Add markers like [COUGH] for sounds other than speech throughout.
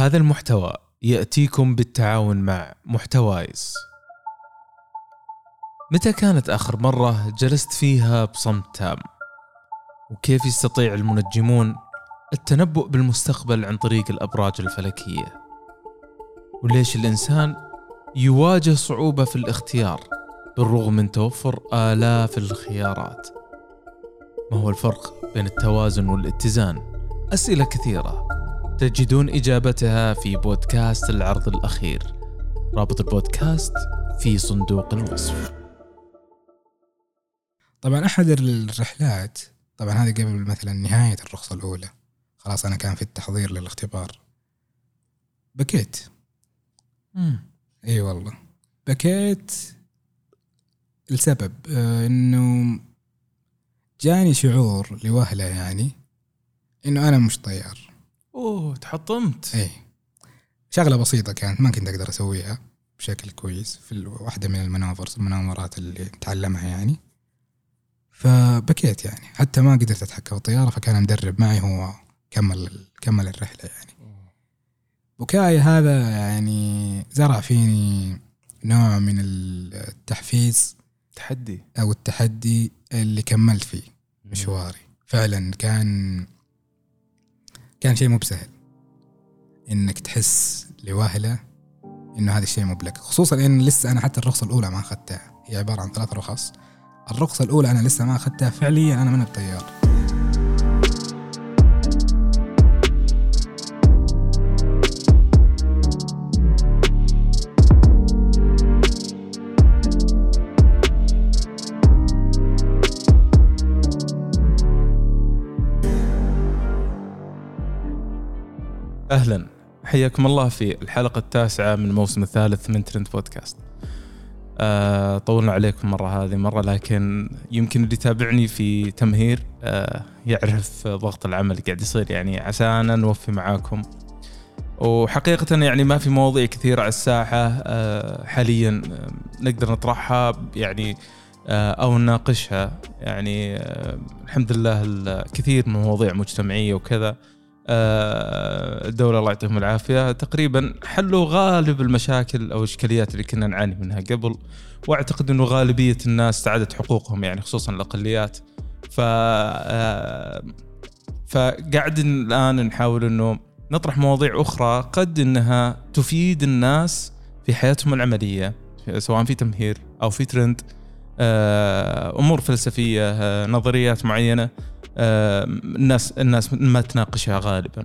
هذا المحتوى يأتيكم بالتعاون مع محتوايز متى كانت آخر مرة جلست فيها بصمت تام؟ وكيف يستطيع المنجمون التنبؤ بالمستقبل عن طريق الأبراج الفلكية؟ وليش الإنسان يواجه صعوبة في الاختيار بالرغم من توفر آلاف الخيارات؟ ما هو الفرق بين التوازن والاتزان؟ أسئلة كثيرة تجدون إجابتها في بودكاست العرض الأخير. رابط البودكاست في صندوق الوصف. طبعا أحد الرحلات طبعا هذه قبل مثلا نهاية الرخصة الأولى. خلاص أنا كان في التحضير للاختبار. بكيت. إي والله. بكيت لسبب آه إنه جاني شعور لوهلة يعني إنه أنا مش طيار. أوه تحطمت. اي شغلة بسيطة كانت ما كنت أقدر أسويها بشكل كويس في واحدة من المناورز المناورات اللي نتعلمها يعني. فبكيت يعني حتى ما قدرت أتحكم في الطيارة فكان مدرب معي هو كمل كمل الرحلة يعني. بكائي هذا يعني زرع فيني نوع من التحفيز تحدي. أو التحدي اللي كملت فيه مشواري. فعلا كان كان شيء مو بسهل. إنك تحس لوهله إنه هذا الشيء مو بلك. خصوصا إن لسه أنا حتى الرخصة الأولى ما أخذتها. هي عبارة عن ثلاث رخص. الرخصة الأولى أنا لسه ما أخذتها. فعليا أنا من الطيار أهلا. حياكم الله في الحلقة التاسعة من الموسم الثالث من ترند بودكاست. آه طولنا عليكم مرة هذه مرة لكن يمكن اللي يتابعني في تمهير آه يعرف ضغط العمل اللي قاعد يصير. يعني عشان نوفي معاكم. وحقيقة يعني ما في مواضيع كثيرة على الساحة آه حاليا نقدر نطرحها يعني أو نناقشها. يعني الحمد لله الكثير من مواضيع مجتمعية وكذا. الدولة الله يعطيهم العافية. تقريبا حلوا غالب المشاكل أو الإشكاليات اللي كنا نعاني منها قبل وأعتقد أنه غالبية الناس استعادت حقوقهم يعني خصوصا الأقليات. ف آه، فقاعد الآن نحاول أنه نطرح مواضيع أخرى قد أنها تفيد الناس في حياتهم العملية سواء في تمهير أو في ترند آه، أمور فلسفية نظريات معينة. الناس الناس ما تناقشها غالبا.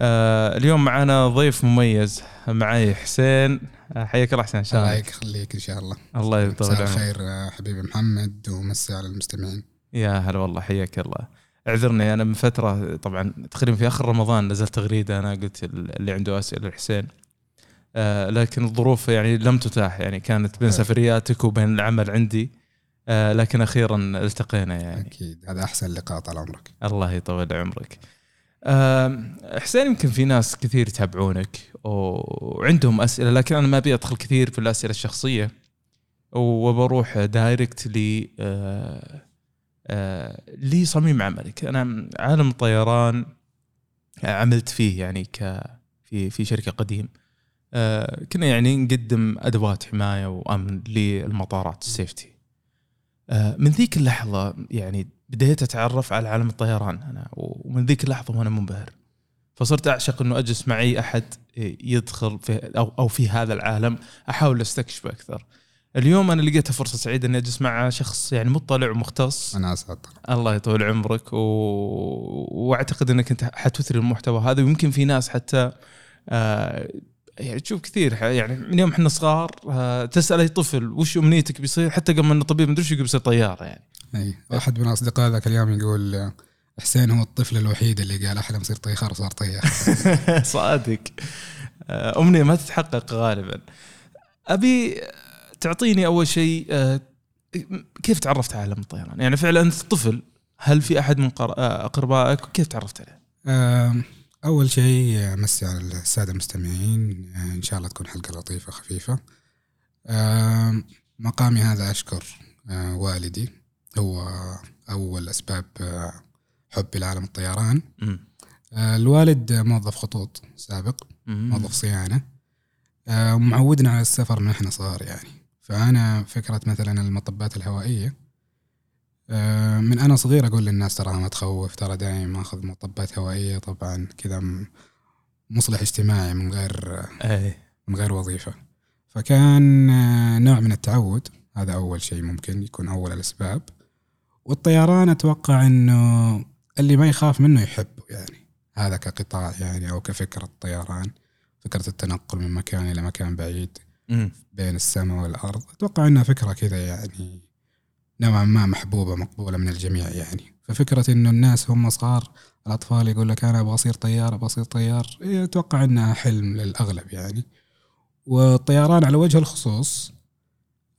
آه، اليوم معنا ضيف مميز معي حسين. آه، حياك الله حسين الله يخليك إن شاء الله. الله يطول عمرك خير آه، حبيبي محمد ومسي على المستمعين. يا هلا والله حياك الله. اعذرني أنا من فترة طبعا تقريبا في آخر رمضان نزلت تغريده أنا قلت اللي عنده أسئلة لحسين. آه لكن الظروف يعني لم تتاح يعني كانت بين سفرياتك وبين العمل عندي. آه لكن أخيرا التقينا يعني. أكيد. هذا أحسن لقاء طال عمرك. الله يطول عمرك. آه حسين يمكن في ناس كثير يتابعونك وعندهم أسئلة لكن أنا ما أبي أدخل كثير في الأسئلة الشخصية. وبروح دايركت ل آه آه لصميم عملك. أنا عالم الطيران عملت فيه يعني ك في في شركة قديم. آه كنا يعني نقدم أدوات حماية وأمن للمطارات السيفتي من ذيك اللحظة يعني بديت أتعرف على عالم الطيران أنا ومن ذيك اللحظة وأنا منبهر. فصرت أعشق إنه أجلس معي أحد يدخل في أو أو في هذا العالم أحاول أستكشفه أكثر. اليوم أنا لقيتها فرصة سعيدة إني أجلس مع شخص يعني مطلع ومختص. أنا اسعد الله يطول عمرك و... وأعتقد إنك أنت حتثري المحتوى هذا ويمكن في ناس حتى آه يعني تشوف كثير يعني من يوم إحنا صغار آه، تسأل أي طفل وش أمنيتك بيصير حتى قبل ما انه طبيب مدري يقول بيصير طيار يعني. أي واحد من أصدقاء ذاك اليوم يقول حسين هو الطفل الوحيد اللي قال احلم اصير طيار وصار طيار. [LAUGHS] صادق. آه، أمنية ما تتحقق غالبا. أبي تعطيني أول شيء آه، كيف تعرفت على عالم الطيران؟ يعني فعلا أنت طفل هل في أحد من أقربائك؟ كيف تعرفت عليه؟ أول شيء أمسي على السادة المستمعين إن شاء الله تكون حلقة لطيفة خفيفة. مقامي هذا أشكر آه، والدي. هو أول أسباب آه، حبي لعالم الطيران. آه، الوالد موظف خطوط سابق. موظف صيانة. آه، معودنا على السفر من إحنا صغار يعني. فأنا فكرة مثلا المطبات الهوائية آه، من أنا صغير أقول للناس ترى ما تخوف ترى دايم آخذ مطبات هوائية طبعا كذا م- مصلح اجتماعي من غير إيه. من غير وظيفة. فكان آه، نوع من التعود هذا أول شيء ممكن يكون أول الأسباب. والطيران أتوقع إنه اللي ما يخاف منه يحبه يعني. هذا كقطاع يعني أو كفكرة طيران فكرة التنقل من مكان إلى مكان بعيد مم. بين السماء والأرض. أتوقع إنها فكرة كذا يعني نوعا ما محبوبة مقبولة من الجميع يعني. ففكرة إنه الناس هم صغار الأطفال يقول لك أنا أبغى أصير طيار أبغى أصير طيار إيه، أتوقع إنها حلم للأغلب يعني. والطيران على وجه الخصوص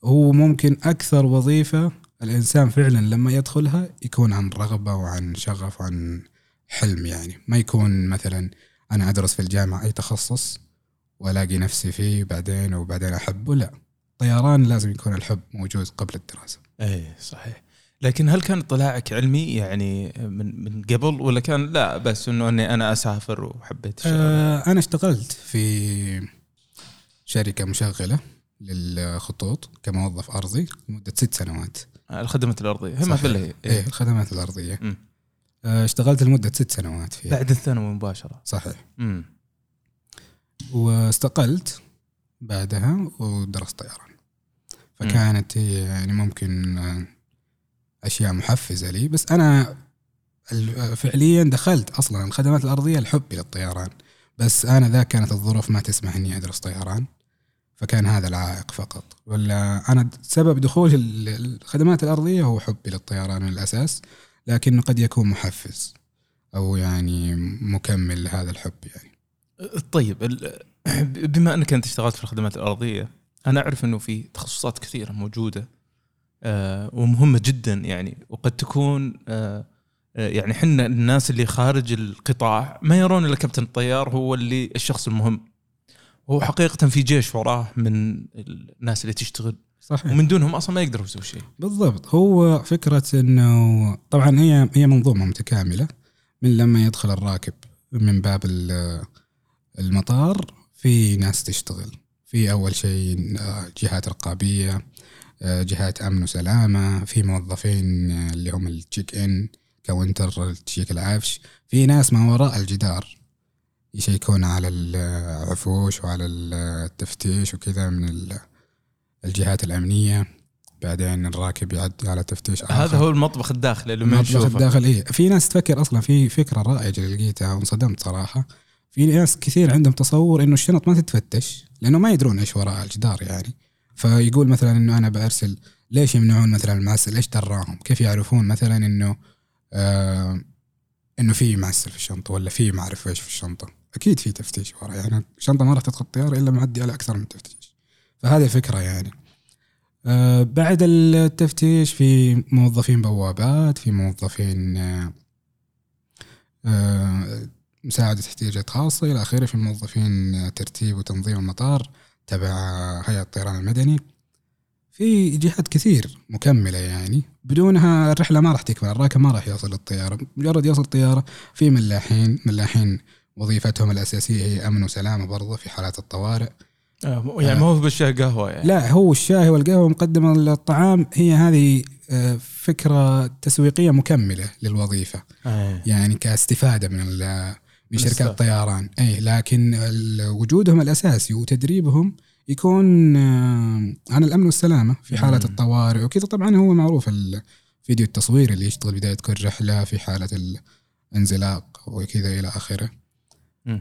هو ممكن أكثر وظيفة الإنسان فعلا لما يدخلها يكون عن رغبة وعن شغف وعن حلم يعني. ما يكون مثلا أنا أدرس في الجامعة أي تخصص وألاقي نفسي فيه بعدين وبعدين أحبه لا. طيران لازم يكون الحب موجود قبل الدراسة. إيه صحيح. لكن هل كان اطلاعك علمي يعني من من قبل ولا كان لا بس إنه إني أنا أسافر وحبيت الشغل؟ آه أنا اشتغلت في شركة مشغلة للخطوط كموظف أرضي لمدة ست سنوات. الخدمات الأرضية. هي ما صحيح. في هي إيه. الخدمات الأرضية. مم. آه اشتغلت لمدة ست سنوات فيها. بعد الثانوي مباشرة. صحيح. امم واستقلت بعدها ودرست طيران. فكانت هي يعني ممكن آه، أشياء محفزة لي. بس أنا ال- فعليا دخلت أصلا الخدمات الأرضية لحبي للطيران بس أنا ذاك كانت الظروف ما تسمح إني أدرس طيران فكان هذا العائق فقط. ولا أنا سبب دخول ال- الخدمات الأرضية هو حبي للطيران من الأساس لكنه قد يكون محفز أو يعني مكمل لهذا الحب يعني. طيب [CLEARS THROAT] بما أنك أنت اشتغلت في الخدمات الأرضية أنا أعرف إنه في تخصصات كثيرة موجودة آه، ومهمة جدا يعني وقد تكون آه، آه، يعني حنا الناس اللي خارج القطاع ما يرون إلا كابتن الطيار هو اللي الشخص المهم. هو حقيقة في جيش وراه من الناس اللي تشتغل. صحيح. ومن دونهم أصلا ما يقدروا يسووا شيء. بالضبط. هو فكرة إنه طبعا هي هي منظومة متكاملة من لما يدخل الراكب من باب ال- المطار في ناس تشتغل. في أول شيء آه، جهات رقابية آه، جهات أمن وسلامة في موظفين آه، اللي هم ال check-in counter check العفش في ناس ما وراء الجدار يشيكون على العفوش وعلى التفتيش وكذا من ال- الجهات الأمنية بعدين الراكب يعدي على تفتيش آخر. هذا هو المطبخ الداخلي اللي ما المطبخ نشوفه الداخل إيه. في ناس تفكر أصلا في فكرة رائجة اللي لقيتها وانصدمت صراحة في ناس كثير عندهم تصور إنه الشنط ما تتفتش لأنه ما يدرون إيش وراء الجدار يعني. فيقول مثلا إنه أنا برسل ليش يمنعون مثلا المعسل؟ إيش دراهم؟ كيف يعرفون مثلا إنه آه إنه في معسل في الشنطة ولا في ما اعرف إيش في الشنطة؟ أكيد في تفتيش ورا يعني. الشنطة ما راح تدخل الطيارة إلا معدي على أكثر من تفتيش. فهذه الفكرة يعني. آه، بعد التفتيش في موظفين بوابات في موظفين آه، آه، مساعدة احتياجات خاصة إلى آخره في موظفين آه، ترتيب وتنظيم المطار تبع هيئة الطيران المدني. في جهات كثير مكملة يعني بدونها الرحلة ما راح تكمل الراكب ما راح يوصل للطيارة مجرد يوصل الطيارة في ملاحين ملاحين وظيفتهم الأساسية هي أمن وسلامة برضه في حالات الطوارئ. آه، يعني ما هو بالشاي قهوة يعني. لا هو الشاي والقهوة مقدمة الطعام هي هذه آه، فكرة تسويقية مكملة للوظيفة. آه. يعني كاستفادة من من شركات. الطيران اي لكن وجودهم الأساسي وتدريبهم يكون آه، عن الأمن والسلامة في حالة مم. الطوارئ وكذا طبعا هو معروف الفيديو التصويري اللي يشتغل بداية كل رحلة في حالة الانزلاق وكذا إلى آخره.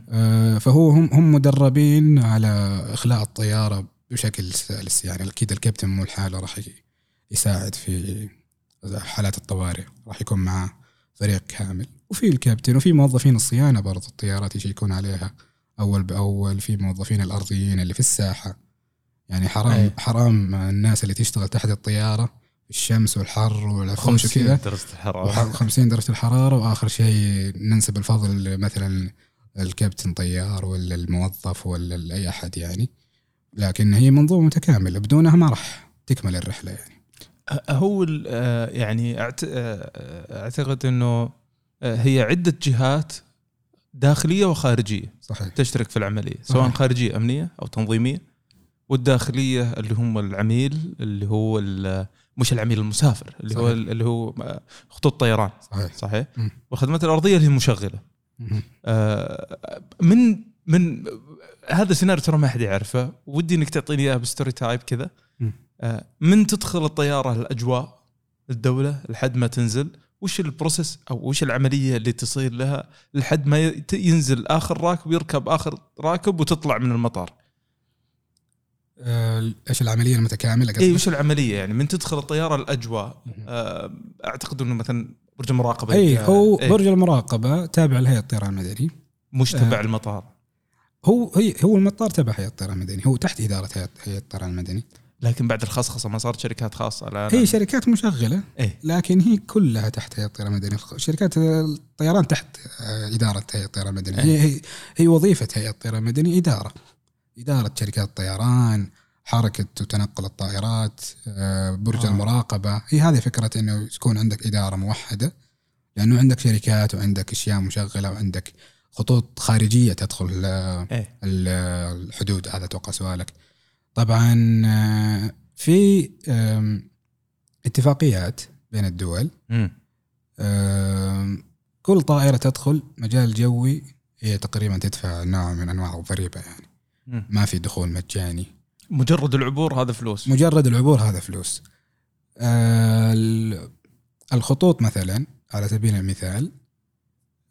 آه، فهو هم هم مدربين على إخلاء الطيارة بشكل سلس يعني أكيد الكابتن مو لحاله راح يساعد في حالات الطوارئ راح يكون معاه فريق كامل وفي الكابتن وفي موظفين الصيانة برضو الطيارات يشيكون عليها. أول باول في موظفين الأرضيين اللي في الساحة. يعني حرام أي. حرام الناس اللي تشتغل تحت الطيارة الشمس والحر 50 وكذا. درجة الحرارة. وح- 50 درجة الحرارة وآخر شيء ننسب الفضل مثلا الكابتن طيار ولا الموظف ولا أي أحد يعني. لكن هي منظومة متكاملة بدونها ما راح تكمل الرحلة يعني. هو ال- آه، يعني أعت- آه، أعتقد إنه آه، هي عدة جهات داخلية وخارجية صحيح تشترك في العملية سواء صحيح. خارجية أمنية أو تنظيمية والداخلية اللي هم العميل اللي هو مش العميل المسافر اللي هو صحيح. اللي هو خطوط طيران صحيح صحيح. والخدمات الأرضية اللي هي مشغلة مهم. آه، من من هذا سيناريو ترى ما حد يعرفه ودي إنك تعطيني إياه ب story type كذا. آه، من تدخل الطيارة الأجواء الدولة لحد ما تنزل وش ال process أو وش العملية اللي تصير لها لحد ما ينزل آخر راكب يركب آخر راكب وتطلع من المطار؟ آه، إيش العملية المتكاملة اي؟ وش العملية؟ يعني من تدخل الطيارة الأجواء آه، أعتقد إنه مثلا برج المراقبة اي آه، هو إيه، برج المراقبة تابع لهيئة الطيران المدني. مش تبع آه. المطار. هو هي هو المطار تبع هيئة الطيران المدني هو تحت إدارة هيئة الطيران المدني. لكن بعد الخصخصة ما صارت شركات خاصة الان هي شركات مشغلة إيه. لكن هي كلها تحت هيئه الطيران المدني شركات الطيران تحت آه، إدارة هيئه الطيران المدني هي هي, هي وظيفة هيئة الطيران المدني إدارة. إدارة شركات الطيران حركة وتنقل الطائرات آه، برج آه. المراقبة. هي هذه فكرة إنه تكون عندك إدارة موحدة لأنه عندك شركات وعندك أشياء مشغلة وعندك خطوط خارجية تدخل آه، ال- الحدود. هذا أتوقع سؤالك. طبعا آه، في اتفاقيات بين الدول. كل طائرة تدخل مجال جوي هي تقريبا تدفع نوع من أنواع الضريبة يعني. ما في دخول مجاني. مجرد العبور هذا فلوس. مجرد العبور هذا فلوس. آه، ال- الخطوط مثلا على سبيل المثال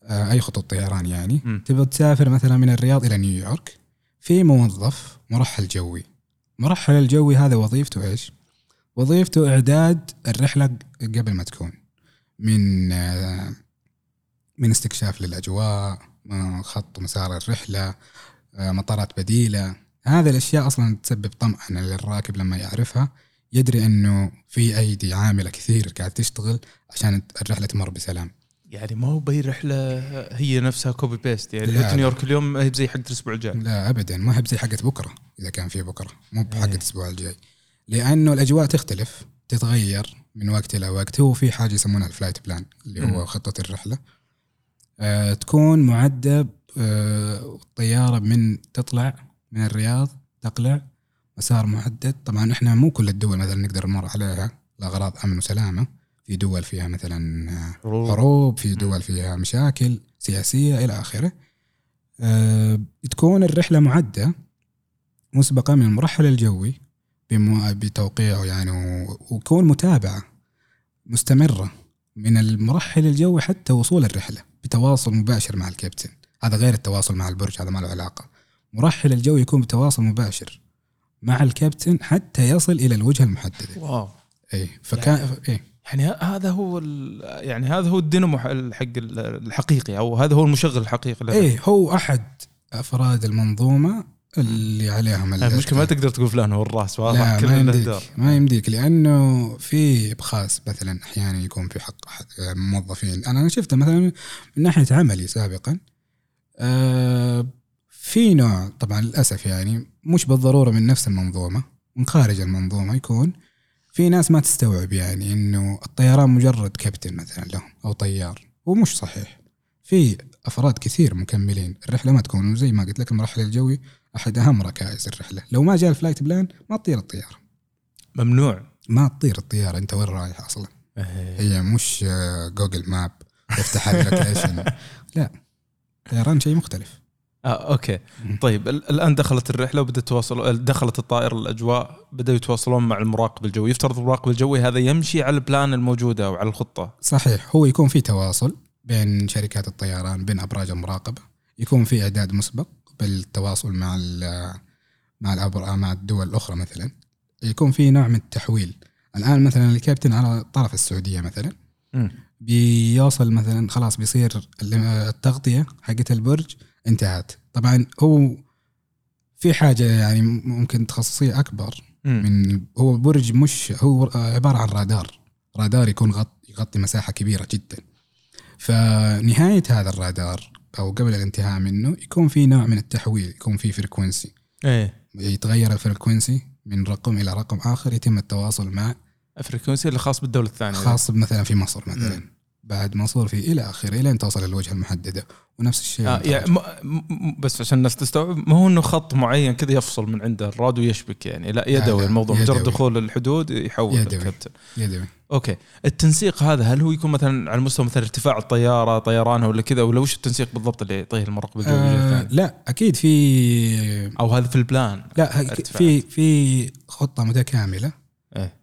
آه، أي خطوط طيران يعني. تبغى تسافر مثلا من الرياض إلى نيويورك في موظف مرحل جوي. مرحل الجوي هذا وظيفته إيش؟ وظيفته إعداد الرحلة قبل ما تكون. من آه، من استكشاف للأجواء خط مسار الرحلة آه، مطارات بديلة. هذه الأشياء أصلا تسبب طمأنة للراكب لما يعرفها. يدري إنه في أيدي عاملة كثير قاعد تشتغل عشان الرحلة تمر بسلام. يعني ما هو بأي رحلة هي نفسها copy paste يعني رحله. نيويورك اليوم ما هي بزي حق الأسبوع الجاي. لا ابدا. ما هي بزي حقت بكرة إذا كان في بكرة. مو بحقت إيه. الأسبوع الجاي. لأنه الأجواء تختلف تتغير من وقت إلى وقت. هو في حاجة يسمونها ال flight plan اللي. هو خطة الرحلة. آه تكون معدة آه الطياره من تطلع من الرياض تقلع مسار محدد. طبعا إحنا مو كل الدول مثلا نقدر نمر عليها لاغراض أمن وسلامة. في دول فيها مثلا حروب. في دول فيها مشاكل سياسية إلى آخره. آه، تكون الرحلة معدة مسبقا من المرحل الجوي بتوقيعه يعني ويكون متابعة مستمرة من المرحل الجوي حتى وصول الرحلة بتواصل مباشر مع الكابتن. هذا غير التواصل مع البرج هذا ما له علاقة. مرحل الجوي يكون بتواصل مباشر مع الكابتن حتى يصل إلى الوجهة المحددة. واو. اي فكان اي يعني هذا هو ال- يعني هذا هو الدينامو الحق ال- الحقيقي أو هذا هو المشغل الحقيقي. إيه هو أحد أفراد المنظومة اللي عليهم ال- المشكلة ما تقدر تقول فلان هو الراس واضح لا كل ما يمديك. ما يمديك لأنه في إبخاس مثلا أحيانا يكون في حق أحد موظفين أنا شفته مثلا من ناحية عملي سابقا آه، في نوع طبعا للأسف يعني مش بالضرورة من نفس المنظومة من خارج المنظومة يكون في ناس ما تستوعب يعني إنه الطيران مجرد كابتن مثلا لهم أو طيار هو مش صحيح. في أفراد كثير مكملين الرحلة ما تكون زي ما قلت لك المرحل الجوي أحد أهم ركائز الرحلة. لو ما جاء ال flight plan ما تطير الطيارة. ممنوع. ما تطير الطيارة أنت وين رايح أصلا؟ إيه. هي مش Google Map تفتح ال location [LAUGHS] لا طيران شيء مختلف. آه okay. طيب ال- الآن دخلت الرحلة وبدأت تواصل دخلت الطائره الأجواء بدأوا يتواصلون مع المراقب الجوي. يفترض المراقب الجوي هذا يمشي على ال plan الموجودة أو على الخطة. صحيح. هو يكون في تواصل بين شركات الطيران بين أبراج المراقبة. يكون في إعداد مسبق بالتواصل مع مع الأبر... مع الدول الأخرى مثلا. يكون في نوع من التحويل. الآن مثلا الكابتن على طرف السعودية مثلا مم. بيوصل مثلا خلاص بيصير ال- التغطية حقت البرج انتهت. طبعا هو في حاجة يعني ممكن تخصصيه أكبر. من هو برج مش هو عبارة عن رادار. رادار يكون غط يغطي مساحة كبيرة جدا. فنهاية هذا الرادار أو قبل الانتهاء منه يكون في نوع من التحويل يكون في frequency إيه. يتغير ال frequency من رقم إلى رقم آخر يتم التواصل مع ال frequency اللي خاص بالدولة الثانية. خاص مثلا في مصر مثلا. مم. بعد منصور فيه إلى آخره الين توصل للوجهه المحدده ونفس الشيء آه يعني م- م- بس عشان الناس تستوعب ما هو إنه خط معين كذا يفصل من عنده الرادار ويشبك يعني. لا يدوي لا، الموضوع. مجرد. دخول الحدود يحول يدوي. الكابتن. يدوي. okay. التنسيق هذا هل هو يكون مثلا على مستوى مثلا ارتفاع الطيارة طيرانها ولا كذا؟ ولا وش التنسيق بالضبط اللي يعطيه المراقب الجوي آه؟ لا أكيد في أو هذا في البلان. لا. في في خطة متكاملة. إيه.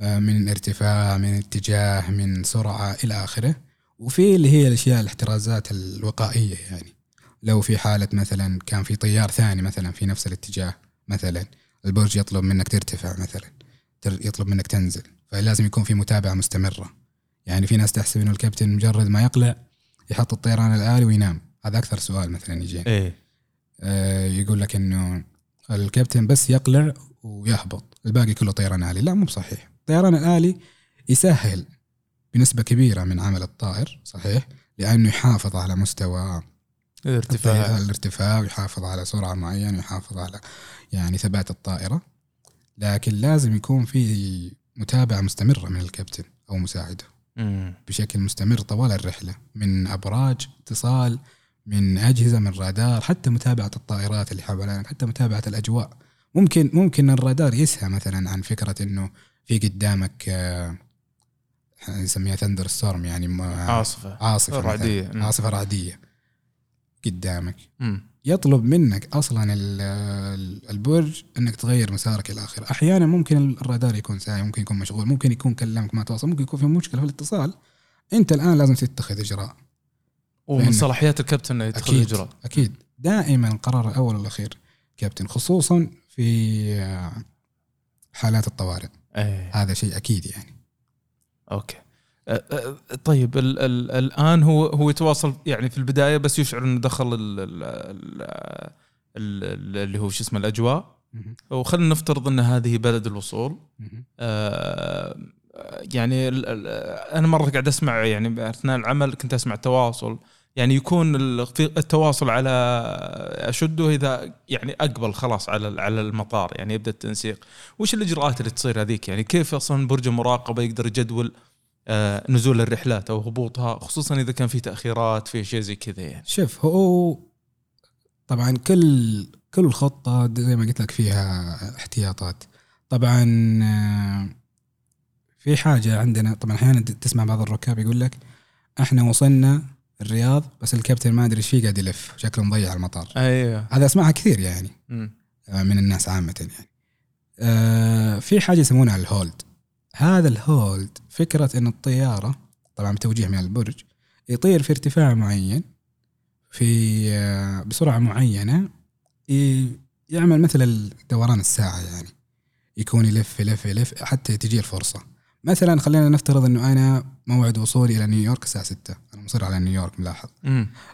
من ارتفاع من اتجاه من سرعة إلى آخره. وفي اللي هي الأشياء الاحترازات الوقائية يعني. لو في حالة مثلا كان في طيار ثاني مثلا في نفس الاتجاه مثلا البرج يطلب منك ترتفع مثلا يطلب منك تنزل. فلازم يكون في متابعة مستمرة. يعني في ناس تحسب إنه الكابتن مجرد ما يقلع يحط الطيران الآلي وينام. هذا أكثر سؤال مثلا يجينا إيه. آه، يقول لك إنه الكابتن بس يقلع ويهبط الباقي كله طيران آلي. لا مو بصحيح. الطيران الآلي يسهل بنسبة كبيرة من عمل الطائر صحيح؟ لأنه يحافظ على مستوى ارتفاع الارتفاع ويحافظ على سرعة معينة ويحافظ على يعني ثبات الطائرة. لكن لازم يكون في متابعة مستمرة من الكابتن أو مساعده مم. بشكل مستمر طوال الرحلة من أبراج اتصال من أجهزة من رادار حتى متابعة الطائرات اللي حوالينك حتى متابعة الأجواء. ممكن ممكن الرادار يسهى مثلا عن فكرة إنه في قدامك آه، نسميها ثندر ستورم يعني عاصفة. رعدية. مم. عاصفة رعدية قدامك مم. يطلب منك أصلا ال- ال- البرج إنك تغير مسارك إلى آخره، أحيانا ممكن الرادار يكون ساعي، ممكن يكون مشغول، ممكن يكون كلمك ما تواصل، ممكن يكون في مشكلة في الاتصال. أنت الآن لازم تتخذ إجراء، ومن صلاحيات الكابتن إنه يتخذ أكيد إجراء أكيد دائما القرار الأول والأخير كابتن خصوصا في آه، حالات الطوارئ، إيه. هذا شيء أكيد يعني. أوكي. أه، أه، طيب ال ال الآن هو هو يتواصل يعني في البداية بس يشعر إنه دخل ال ال ال ال اللي هو شو اسمه الأجواء. وخلينا نفترض إن هذه بلد الوصول. آه، يعني أنا مرة قاعد أسمع يعني أثناء العمل كنت أسمع تواصل يعني يكون التواصل على أشده إذا يعني أقبل خلاص على على المطار يعني يبدأ التنسيق. وش الإجراءات اللي تصير هذيك؟ يعني كيف أصلا برج المراقبه يقدر يجدول آه، نزول الرحلات أو هبوطها خصوصا إذا كان في تأخيرات في شيء زي كذا يعني؟ شوف هو طبعا كل كل خطة زي ما قلت لك فيها احتياطات. طبعا آه، في حاجة عندنا طبعا أحيانا تسمع بعض الركاب يقول لك إحنا وصلنا الرياض بس الكابتن ما أدري إيش فيه قاعد يلف شكله مضيع المطار. أيوه. هذا اسمعها كثير يعني. مم. آه، من الناس عامة يعني. آه، في حاجة يسمونها الهولد. هذا الهولد فكرة إن الطيارة طبعا بتوجيه من البرج يطير في ارتفاع معين في آه، بسرعة معينة ي- يعمل مثل دوران الساعة يعني. يكون يلف يلف يلف حتى تجي الفرصة. مثلا خلينا نفترض إنه أنا موعد وصولي إلى نيويورك الساعة 6 أنا مصر على نيويورك ملاحظ.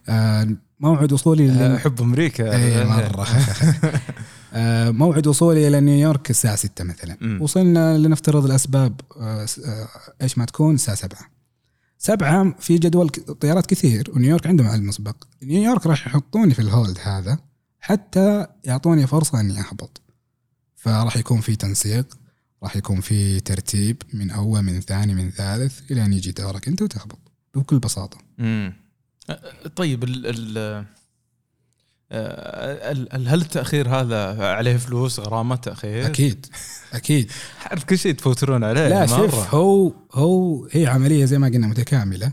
آه، موعد وصولي لل- أحب أمريكا. اي [LAUGHS] مرة. [LAUGHS] آه، موعد وصولي إلى نيويورك الساعة 6 مثلا. مم. وصلنا لنفترض الأسباب. آه، آه، إيش ما تكون؟ الساعة 7 7 في جدول طيارات كثير ونيويورك عندهم علم مسبق نيويورك راح يحطوني في الهولد هذا حتى يعطوني فرصة إني أهبط. فراح يكون في تنسيق راح يكون في ترتيب من أول من ثاني من ثالث إلى أن يجي دورك أنت وتهبط. بكل بساطة. مم. أه، طيب ال ال ال- هل التأخير هذا عليه فلوس؟ غرامة تأخير؟ أكيد أكيد. عارف كل شيء تفوترون عليه لا. شوف هو هو هي عملية زي ما قلنا متكاملة.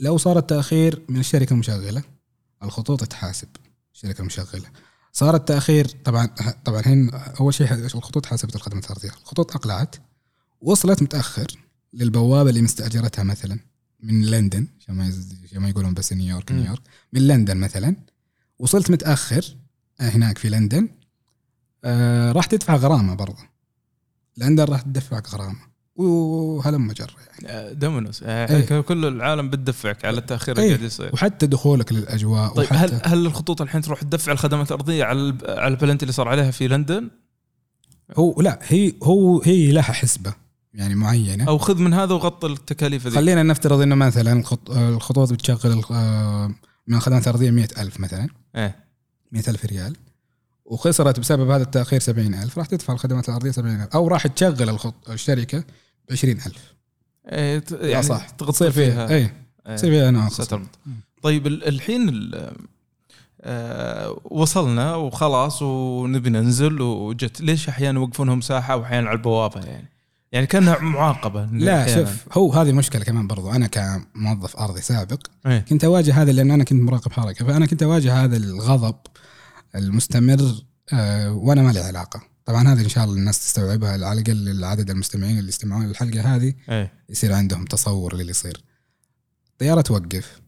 لو صار التأخير من الشركة المشغلة الخطوط تحاسب الشركة المشغلة. صار التأخير طبعا طبعا هن أول شيء الخطوط حاسبت الخدمات الارضيه الخطوط أقلعت وصلت متأخر. للبوابة اللي مستأجرتها مثلا من لندن عشان ما ما يقولون بس نيويورك. نيويورك من لندن مثلا. وصلت متأخر آه، هناك في لندن. آه راح تدفع غرامة برضه. لندن راح تدفعك غرامة. وهلم جر يعني. أه، دومينوس. أه، إيه. كل العالم بتدفعك على التأخير اللي إيه. قاعد يصير. وحتى دخولك للأجواء طيب وحتى هل هل الخطوط الحين تروح تدفع الخدمات الأرضية على على البلنتي اللي صار عليها في لندن؟ هو لا هي هو هي لها حسبة. يعني معينة. أو خذ من هذا وغطي التكاليف ذي خلينا نفترض إنه مثلا الخط- الخطوط بتشغل آه، من الخدمات الارضيه 100000 مثلا. إيه. 100000 ريال. وخسرت بسبب هذا التأخير 70000 راح تدفع الخدمات الأرضية 70000 أو راح تشغل الخط الشركة ب 20000 إيه ت- لا يعني صح. تصير فيها. إيه. تصير فيها سترد. طيب ال- الحين ال- آه، وصلنا وخلاص ونبي ننزل وجت. ليش أحيانا يوقفونهم ساحة واحيانا على البوابة يعني؟ يعني كأنها معاقبة لا أحياناً. شوف هو هذه مشكلة كمان برضو. أنا كموظف أرضي سابق إيه. كنت أواجه هذا لأن أنا كنت مراقب حركة. فأنا كنت أواجه هذا الغضب المستمر آه، وأنا ما لي علاقة. طبعا هذا إن شاء الله الناس تستوعبها على الأقل العدد المستمعين اللي يستمعون للحلقه هذه إيه. يصير عندهم تصور للي يصير. طيارة توقف.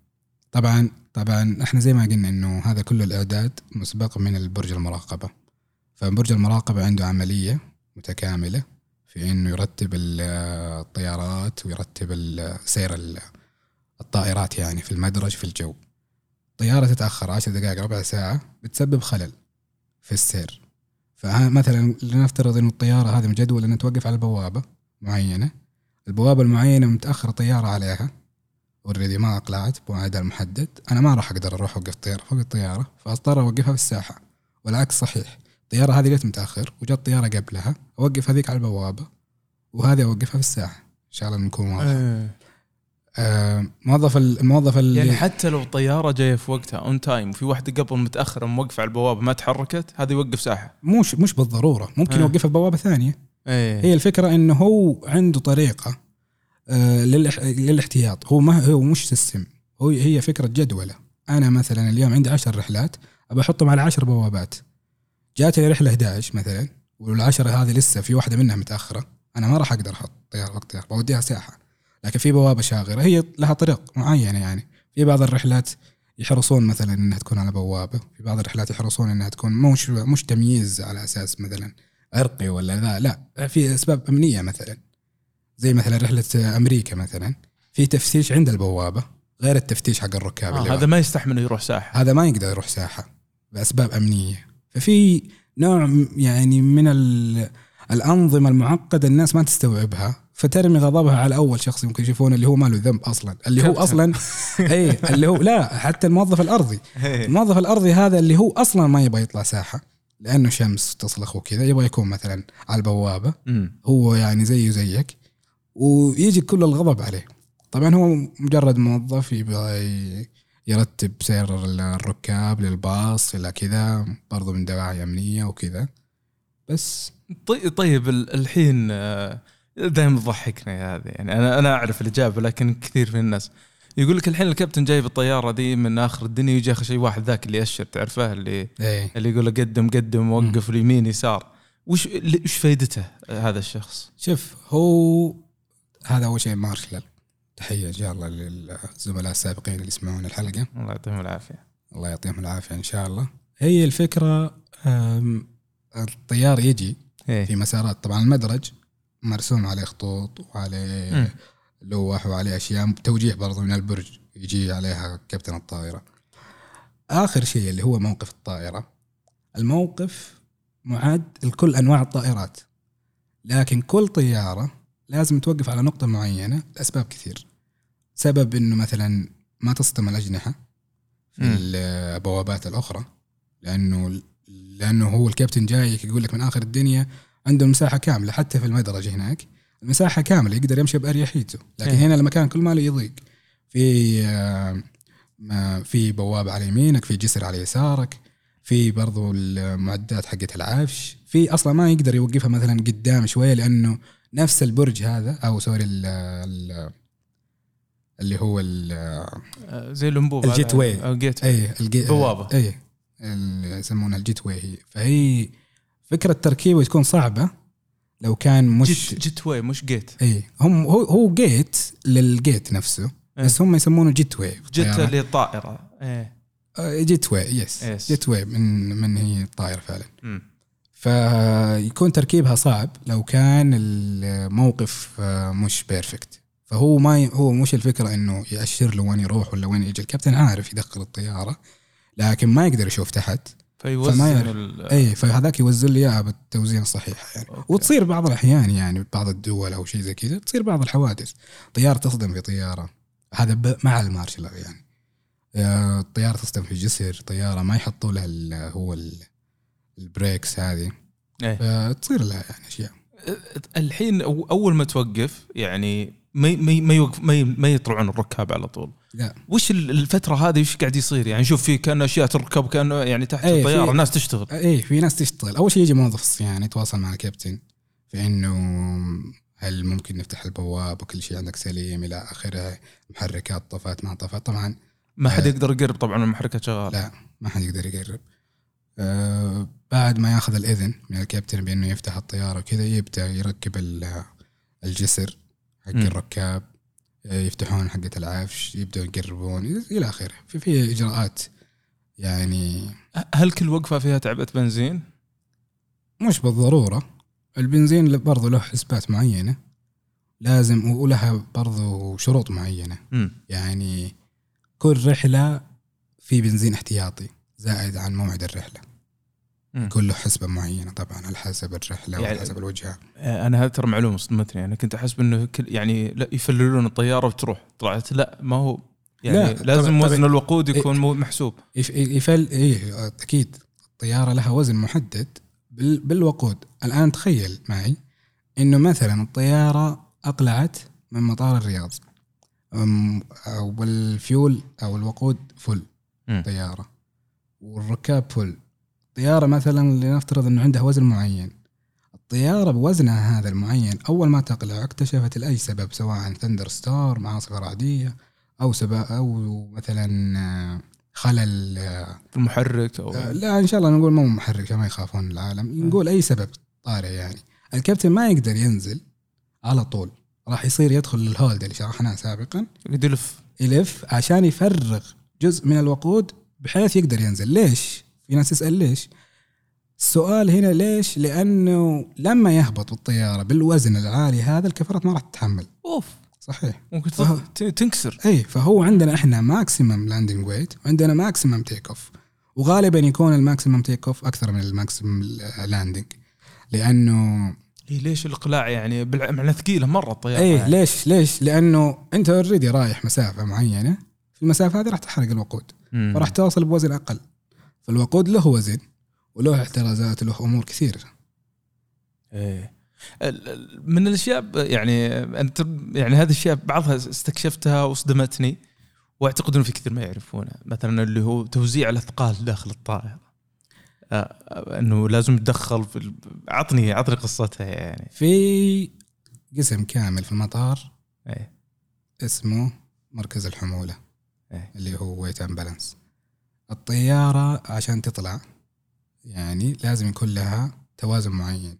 طبعا طبعا إحنا زي ما قلنا إنه هذا كله الإعداد مسبق من البرج المراقبة. فبرج المراقبة عنده عملية متكاملة. في إنه يرتب ال- الطيارات ويرتب سير ال- الطائرات يعني في المدرج في الجو. طيارة تتأخر عشر دقائق ربع ساعة بتسبب خلل في السير. فمثلا لنفترض إنه الطيارة هذه مجدول إنها توقف على بوابة معينة. البوابة المعينة متاخر طيارة عليها. already ما أقلعت بموعدها المحدد. أنا ما راح أقدر أروح أوقف طياره فوق الطياره فأضطر أوقفها في الساحه والعكس صحيح. الطياره هذه جت متأخر وجت طيارة قبلها. أوقف هذيك على البوابة وهذه أوقفها في الساحة. إن شاء الله نكون واضح إيه. آه موظف ال- الموظف اللي يعني حتى لو طيارة جاية في وقتها on time وفي واحدة قبل متأخرة موقفة على البوابة ما تحركت هذا يوقف ساحة. مش مش بالضرورة. ممكن آه. يوقفها ببوابة ثانية. إيه. هي الفكرة إنه هو عنده طريقة آه، للإح- للاحتياط. هو ما هو مش سيستم هو هي فكرة جدولة. أنا مثلا اليوم عندي عشر رحلات أبى أحطهم على عشر بوابات. جاتني رحلة 11 مثلا والعشرة هذه لسه في واحدة منها متأخرة. أنا ما راح أقدر أحط طياره وقت طياره بوديها ساحه لكن في بوابة شاغرة هي لها طريق معينة يعني. في بعض الرحلات يحرصون مثلا إنها تكون على بوابة في بعض الرحلات يحرصون إنها تكون مش مش تمييز على أساس مثلا عرقي ولا ذا لا. في أسباب أمنية مثلا. زي مثلا رحلة أمريكا مثلا. في تفتيش عند البوابة غير التفتيش حق الركاب آه اللي هذا ما يستحمل يروح ساحة. هذا ما يقدر يروح ساحة بأسباب أمنية. ففي نوع يعني من ال- الأنظمة المعقدة الناس ما تستوعبها فترمي غضبها على أول شخص يمكن يشوفونه اللي هو ما له ذنب أصلا اللي هو. أصلا [LAUGHS] اي اللي هو لا حتى الموظف الأرضي الموظف الأرضي هذا اللي هو أصلا ما يبغى يطلع ساحة لأنه شمس تصلخ وكذا يبغى يكون مثلا على البوابة. هو يعني زيه زيك ويجي كل الغضب عليه طبعا هو مجرد موظف يبغى يرتب سير الركاب للباص إلى كذا برضو من دواعي أمنية وكذا. بس. طي- طيب ال- الحين دائما تضحكنا هذا يعني أنا أنا أعرف الإجابة لكن كثير من الناس. يقول لك الحين الكابتن جايب الطيارة دي من آخر الدنيا ويجي آخر شيء واحد ذاك اللي يشر تعرفه؟ اللي إيه. اللي يقول له قدم قدم وقف اليمين يسار. وش وش فائدته آه، هذا الشخص؟ شوف هو هذا أول شيء مارشال تحية إن شاء الله للزملاء السابقين اللي يسمعون الحلقة. الله يعطيهم العافية. الله يعطيهم العافية إن شاء الله. هي الفكرة الطيار يجي إيه. في مسارات. طبعا المدرج مرسوم عليه خطوط وعليه. لوح وعليه أشياء. توجيه برضو من البرج يجي عليها كابتن الطائرة. آخر شيء اللي هو موقف الطائرة. الموقف معد لكل أنواع الطائرات. لكن كل طيارة لازم توقف على نقطة معينة لأسباب كثير سبب إنه مثلا ما تصطم الأجنحة في مم. البوابات الأخرى لأنه لأنه هو الكابتن جايك يقول لك من آخر الدنيا عنده مساحه كاملة حتى في المدرج هناك المساحة كاملة يقدر يمشي باريحيته لكن إيه. هنا المكان كل ماله يضيق في آه، في بوابة على يمينك في جسر على يسارك في برضو المعدات حقت العفش في أصلا ما يقدر يوقفها مثلا قدام شوية لأنه نفس البرج هذا أو سوري ال- ال- اللي هو ال- زي الانبوبه ال jet. way. أو jet اي الجي... بوابة. اي يسمونها ال jet way هي فهي فكرة تركيبه تكون صعبة لو كان مش jet jet way مش jet اي هم هو هو jet لل jet نفسه بس هم يسمونه jet way في jet. اللي الطائره إيه jet way yes yes. jet way من من هي الطائرة فعلا مم. فيكون تركيبها صعب لو كان الموقف آه، مش perfect فهو ما ي... هو مش الفكرة إنه يأشر له وين يروح ولا وين يجي. الكابتن عارف يدخل الطيارة لكن ما يقدر يشوف تحت. فيوزن فما يعرف. ال- اي فهذاك يوزن لي إياها بالتوزيع الصحيح يعني. okay. وتصير بعض الأحيان يعني بعض الدول أو شيء زي كذا تصير بعض الحوادث. طيارة تصدم في طيارة. هذا ب- مع المارشل يعني. آه، طيارة تصدم في جسر طيارة ما يحطوا لها ال- هو ال- ال brakes هذه. إيه. فتصير لها يعني أشياء. الحين أول ما توقف يعني ما ما ما يوقف ما, ما يطلعون الركاب على طول. لا. وش ال- الفترة هذه وش قاعد يصير؟ يعني شوف في كأن أشياء تركب كانه يعني تحت إيه، الطيارة الناس تشتغل. إيه في ناس تشتغل. أول شيء يجي موظف الصيانه يتواصل مع الكابتن في إنه هل ممكن نفتح البواب وكل شيء عندك سليم إلى آخره محركات طفت ما طفت طبعا ما حد آه. يقدر يقرب طبعا المحركات شغالة. لا ما حد يقدر يقرب. آه بعد ما ياخذ الإذن من الكابتن بإنه يفتح الطيارة وكذا يبدأ يركب ال- الجسر حق مم. الركاب آه، يفتحون حقة العفش يبدأوا يقربون إلى آخره في في إجراءات يعني هل كل وقفة فيها تعبئة بنزين؟ مش بالضرورة البنزين برضو له حسبات معينة لازم ولها برضو شروط معينة امم يعني كل رحلة في بنزين احتياطي زائد عن موعد الرحلة. كله حسبة معينة طبعا على حسب الرحلة يعني- وعلى حسب الوجهة. آه، أنا هذا ترى معلومة صدمتني أنا كنت أحسب إنه كل يعني لا يفللون الطيارة وتروح. طلعت لا ما هو يعني لا، لازم طبعاً- وزن طبعاً. الوقود يكون مو محسوب. يف- يفل إيه أكيد. الطيارة لها وزن محدد بال- بالوقود. الآن تخيل معي إنه مثلا الطيارة أقلعت من مطار الرياض. بالفيول أو الوقود full. طيارة. والركاب full. طيارة مثلا لنفترض إنه عندها وزن معين. الطيارة بوزنها هذا المعين أول ما تقلع اكتشفت لأي سبب سواء thunder star عاصفة رعدية أو سبب أو مثلا آه، خلل آه، في المحرك أو آه، لا إن شاء الله نقول مو محرك عشان ما يخافون العالم. نقول أي سبب طارئ يعني. الكابتن ما يقدر ينزل على طول. راح يصير يدخل للهولد اللي شرحناه سابقا. يلف يلف عشان يفرغ جزء من الوقود بحيث يقدر ينزل. ليش؟ في ناس تسال ليش؟ السؤال هنا ليش؟ لأنه لما يهبط بالطياره بالوزن العالي هذا الكفرات ما راح تتحمل. أوف. صحيح. ممكن فهو- ت- تنكسر. اي فهو عندنا إحنا maximum landing weight وعندنا maximum takeoff وغالبا يكون ال maximum takeoff أكثر من ال maximum landing لأنه إيه ليش الإقلاع يعني بالع- معنى ثقيلة مرة الطيارة. اي يعني. ليش؟ ليش؟ لأنه أنت already رايح مسافة معينة في المسافة هذه راح تحرق الوقود. فراح توصل بوزن أقل. فالوقود له وزن وله احترازات وله أمور كثيره إيه. من الأشياء يعني أنت يعني هذه الأشياء بعضها استكشفتها واصدمتني وأعتقد إنه في كثير ما يعرفونها مثلا اللي هو توزيع الأثقال داخل الطائرة. آه، آه، إنه لازم تدخل في عطني عطني قصتها يعني. في قسم كامل في المطار إيه. اسمه مركز الحمولة إيه. اللي هو ويت اند الطيارة عشان تطلع يعني لازم يكون لها توازن معين.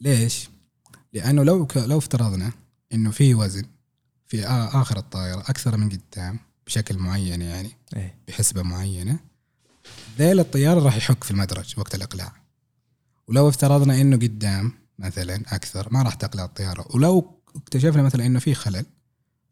ليش؟ لأنه لو ك... لو افترضنا إنه في وزن في آ- آخر الطائرة أكثر من قدام بشكل معين يعني إيه. بحسبة معينة ذيل الطيارة راح يحك في المدرج وقت الإقلاع. ولو افترضنا إنه قدام مثلا أكثر ما راح تقلع الطيارة. ولو اكتشفنا مثلا إنه في خلل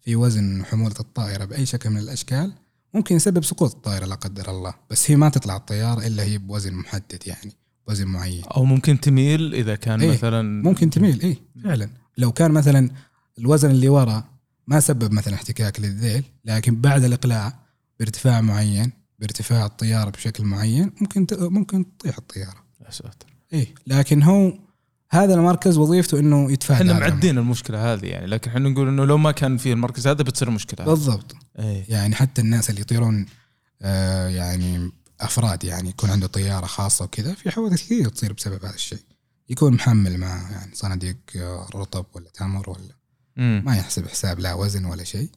في وزن حمولة الطائرة بأي شكل من الأشكال ممكن يسبب سقوط الطائرة لا قدر الله بس هي ما تطلع الطيارة إلا هي بوزن محدد يعني وزن معين. أو ممكن تميل إذا كان إيه، مثلا ممكن تميل اي فعلا. لو كان مثلا الوزن اللي ورا ما سبب مثلا احتكاك للذيل لكن بعد الإقلاع بارتفاع معين بارتفاع الطيارة بشكل معين ممكن. ممكن تطيح الطيارة. يا ساتر إيه لكن هو هذا المركز وظيفته إنه يتفادى إحنا. معدين المشكلة هذه يعني لكن إحنا نقول إنه لو ما كان في المركز هذا بتصير مشكلة. بالضبط. إيه. يعني حتى الناس اللي يطيرون آه يعني أفراد يعني يكون عنده طيارة خاصة وكذا في حوادث كثير تصير بسبب هذا الشيء. يكون محمل مع يعني صناديق آه، رطب ولا تمر ولا مم. ما يحسب حساب لا وزن ولا شيء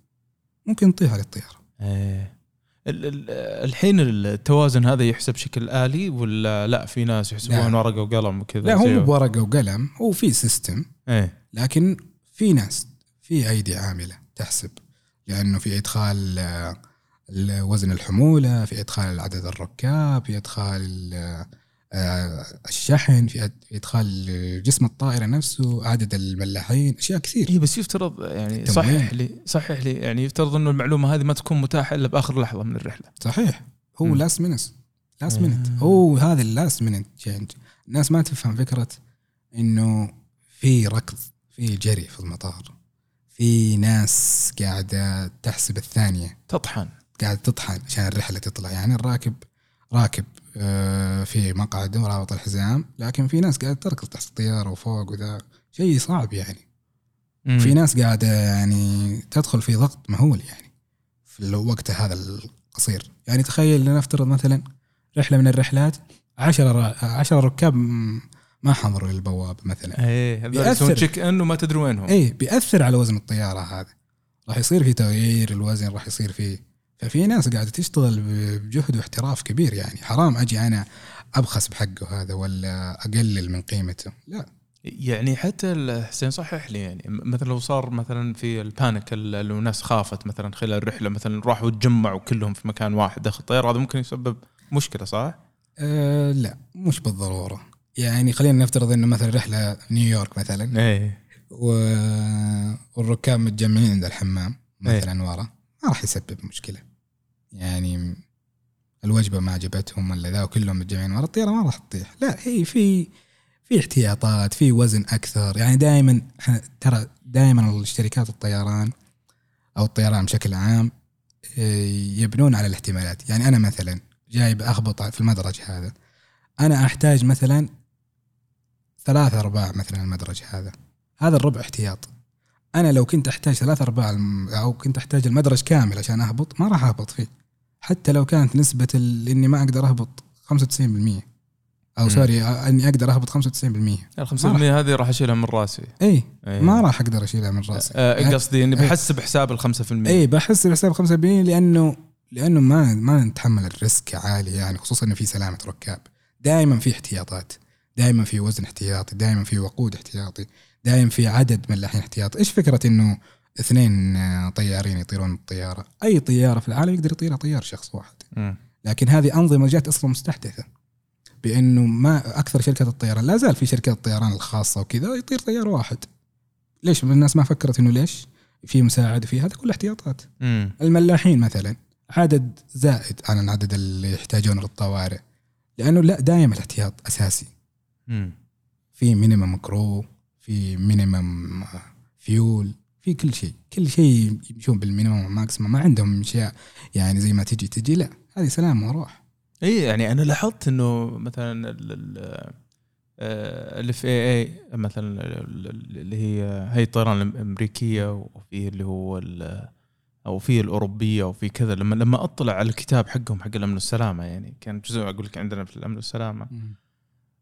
ممكن تطيح على الطيارة. إيه. الحين التوازن هذا يحسب بشكل آلي ولا لا؟ في ناس يحسبون. ورقة وقلم وكذا لا هو مو بورقة وقلم هو في سيستم إيه. لكن في ناس في أيدي عاملة تحسب لأنه في إدخال آه، وزن الحمولة في إدخال عدد الركاب في إدخال آه، آه، الشحن في إدخال جسم الطائرة نفسه عدد الملاحين أشياء كثير. إيه بس يفترض يعني. صحح لي صحح لي يعني يفترض إنه المعلومة هذه ما تكون متاحة إلا بآخر لحظة من الرحلة. صحيح. هو. last minute last آه. minute هو هذا ال last minute change الناس ما تفهم فكرة إنه في ركض في جري في المطار. في ناس قاعدة تحسب الثانية. تطحن. قاعدة تطحن عشان الرحلة تطلع. يعني الراكب راكب آه، في مقعده ورابط الحزام لكن في ناس قاعدة تركض تحت الطيارة وفوق وذا شيء صعب يعني. مم. في ناس قاعدة يعني تدخل في ضغط مهول يعني في الوقت هذا القصير. يعني تخيل لنفترض مثلا رحلة من الرحلات 10 10 ركاب ما حضروا للبوابه مثلا. إيه بيأثر. check in وما تدري وينهم. اي بيأثر على وزن الطيارة هذا. راح يصير في تغيير الوزن راح يصير فيه ففي ناس قاعدة تشتغل بجهد واحتراف كبير يعني. حرام أجي أنا أبخس بحقه هذا ولا أقلل من قيمته. لا. يعني حتى حسين صحح لي يعني. مثلا لو صار مثلا في ال panic ال- لو الناس خافت مثلا خلال الرحلة مثلا راحوا تجمعوا كلهم في مكان واحد داخل الطياره هذا ممكن يسبب مشكلة صح؟ أه لا. مش بالضرورة. يعني خلينا نفترض إنه مثلا رحلة نيويورك مثلا. إيه. والركاب متجمعين عند الحمام مثلا ورا. ما راح يسبب مشكلة. يعني الوجبة ما عجبتهم ولا ذا وكلهم متجمعين ورا الطيارة ما راح تطيح. لا هي في في احتياطات في وزن أكثر. يعني دائما ترى دائما الشركات الطيران أو الطيران بشكل عام إيه، يبنون على الاحتمالات. يعني أنا مثلا جايب أخبط في المدرج هذا. أنا أحتاج مثلا ثلاثة أرباع مثلا المدرج هذا. هذا الربع احتياط. أنا لو كنت أحتاج ثلاثة أرباع أو كنت أحتاج المدرج كامل عشان أهبط ما راح أهبط فيه. حتى لو كانت نسبة إني ما أقدر أهبط 95% أو مم. سوري إني أقدر أهبط 95% ال 5% هذه راح أشيلها من راسي. إي إيه. ما راح أقدر أشيلها من راسي. يعني- قصدي إني إيه. بحسب حساب ال 5% إي بحس بحساب 5% لأنه لأنه ما ما نتحمل الريسك عالي يعني خصوصا إنه في سلامة ركاب. دائما في احتياطات. دائما في وزن احتياطي. دائما في وقود احتياطي. دائما في عدد ملاحين احتياطي. إيش فكرة إنه اثنين طيارين يطيرون الطيارة. أي طيارة في العالم يقدر يطيرها طيار شخص واحد. مم. لكن هذه أنظمة جات أصلا مستحدثة بأنه ما أكثر شركات الطيران لا زال في شركات الطيران الخاصة وكذا يطير طيار واحد. ليش؟ الناس ما فكرت إنه ليش في مساعد في هذا كله احتياطات. مم. الملاحين مثلا عدد زائد عن العدد اللي يحتاجون للطوارئ. لأنه لا دائما الاحتياط أساسي. مم. في minimum crew في minimum fuel في كل شيء كل شيء يمشون بال minimum وال maximum ما عندهم أشياء يعني زي ما تجي تجي لا هذه سلام وروح. إي يعني أنا لاحظت إنه مثلا ال- ال- الاف اي اي مثلا ال- ال- اللي هي هي الطيران الأمريكية وفي اللي هو أو في الأوروبية وفي كذا لما لما أطلع على الكتاب حقهم حق الأمن والسلامة يعني كان جزء أقول لك عندنا في الأمن والسلامة.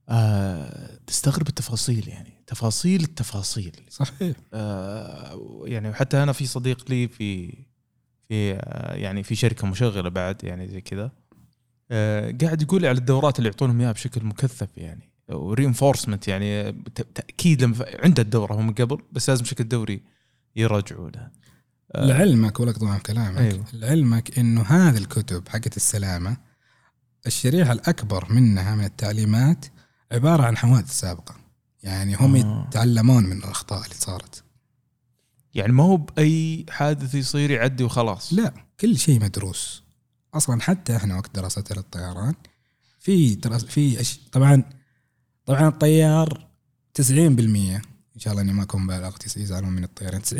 آه تستغرب التفاصيل يعني. تفاصيل التفاصيل. صحيح. آه، يعني حتى أنا في صديق لي في في آه، يعني في شركة مشغلة بعد يعني زي كذا. آه، قاعد يقول على الدورات اللي يعطونهم إياها بشكل مكثف يعني. ورينفورسمنت يعني تأكيد لما عنده الدورة من قبل بس لازم بشكل دوري يرجعوا له آه، لعلمك ولك طبعا كلامك. أيوه. لعلمك إنه هذه الكتب حقت السلامة الشريحه الأكبر منها من التعليمات عبارة عن حوادث سابقه يعني هم آه. يتعلمون من الأخطاء اللي صارت. يعني ما هو بأي حادث يصير يعدي وخلاص. لا كل شيء مدروس. أصلا حتى إحنا وقت دراستنا للطيران في درس في أش... طبعا طبعا الطيار 90% إن شاء الله إني ما أكون بالغت يزعلون من الطيارين 90%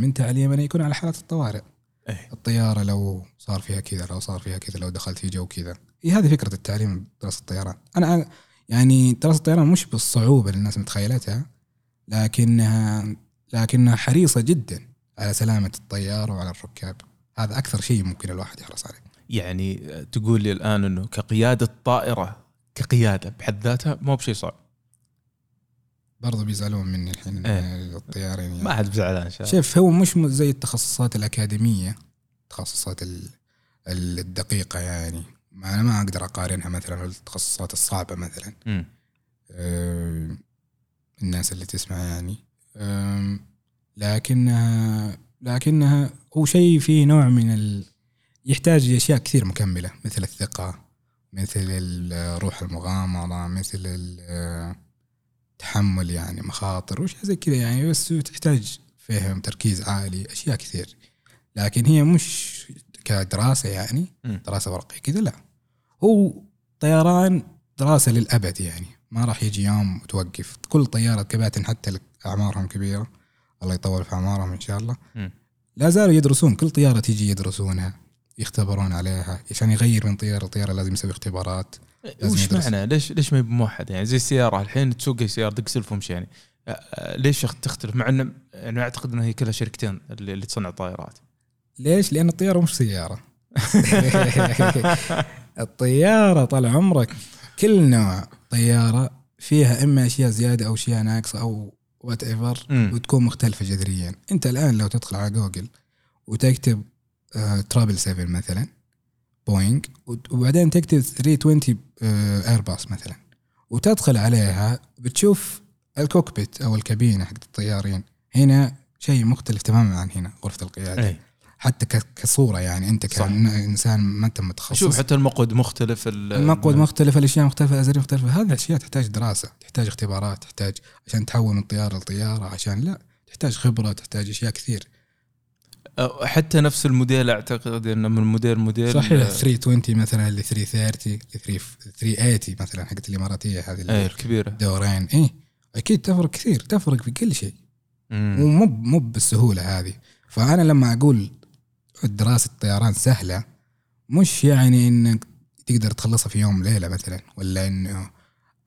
من تعليمنا يكون على حالات الطوارئ. إيه. الطيارة لو صار فيها كذا لو صار فيها كذا لو دخلت في جو كذا. هي هذه فكرة التعليم دراسه الطيران. أنا أنا- يعني دراسه الطيران مش بالصعوبة اللي الناس متخيلتها لكنها لكنها حريصة جدا على سلامة الطيار وعلى الركاب هذا أكثر شيء ممكن الواحد يحرص عليه يعني تقول لي الآن إنه كقيادة طائره كقيادة بحد ذاتها مو بشيء صعب برضو بيزعلون مني الحين إيه. الطيارين يعني. ما حد بزعلان إن شاء الله شوف هو مش زي التخصصات الأكاديمية التخصصات ال- ال- الدقيقة يعني ما أنا ما أقدر أقارنها مثلا بالتخصصات الصعبة مثلا. أه، الناس اللي تسمع يعني. أم، لكنها لكنها هو شيء فيه نوع من ال... يحتاج أشياء كثير مكملة مثل الثقة مثل روح المغامرة مثل ال- تحمل يعني مخاطر وش زي كذا يعني. بس تحتاج فهم تركيز عالي أشياء كثير. لكن هي مش كدراسة يعني مم. دراسة ورقية كذا لا. هو طيران دراسة للأبد يعني. ما راح يجي يوم وتوقف كل طيارة كباتن حتى اللي أعمارهم كبيرة. الله يطول في أعمارهم إن شاء الله. لا زالوا يدرسون. كل طيارة تيجي يدرسونها. يختبرون عليها. عشان يغير من طيارة لطيارة لازم يسوي اختبارات. لازم وش يدرس. معنى؟ ليش ليش ما موحد يعني؟ زي السيارة. الحين تسوق سياره دق سلف يعني. ليش تختلف؟ مع انه يعني أعتقد انها هي كلها شركتين اللي, اللي تصنع طائرات. ليش؟ لأن الطيارة مش سيارة. [LAUGHS] [LAUGHS] الطيارة طال عمرك. كل نوع طيارة فيها إما أشياء زيادة أو أشياء ناقصة أو whatever وتكون مختلفة جذريا. أنت الآن لو تدخل على جوجل وتكتب triple 7 مثلا بوينج وبعدين تكتب 320 Airbus مثلا وتدخل عليها بتشوف ال cockpit أو الكابينة حق الطيارين. هنا شيء مختلف تماما عن هنا غرفة القيادة. أي. حتى كصورة يعني أنت كإنسان ما أنت متخصص. شوف حتى المقود مختلف المقود مختلف الأشياء مختلفة الازرار مختلفة. هذه الأشياء تحتاج دراسة تحتاج اختبارات تحتاج عشان تحول من طيارة لطيارة عشان لا تحتاج خبرة تحتاج أشياء كثير. حتى نفس الموديل أعتقد انه من موديل موديل صحيح 320 مثلا اللي 330 380 مثلا حقت الإماراتية هذه اي الكبيرة. دورين. اي أكيد تفرق كثير تفرق في كل شيء. ومو مو بالسهولة هذه. فأنا لما أقول دراسة الطيران سهلة مش يعني إنك تقدر تخلصها في يوم ليلة مثلا ولا إنه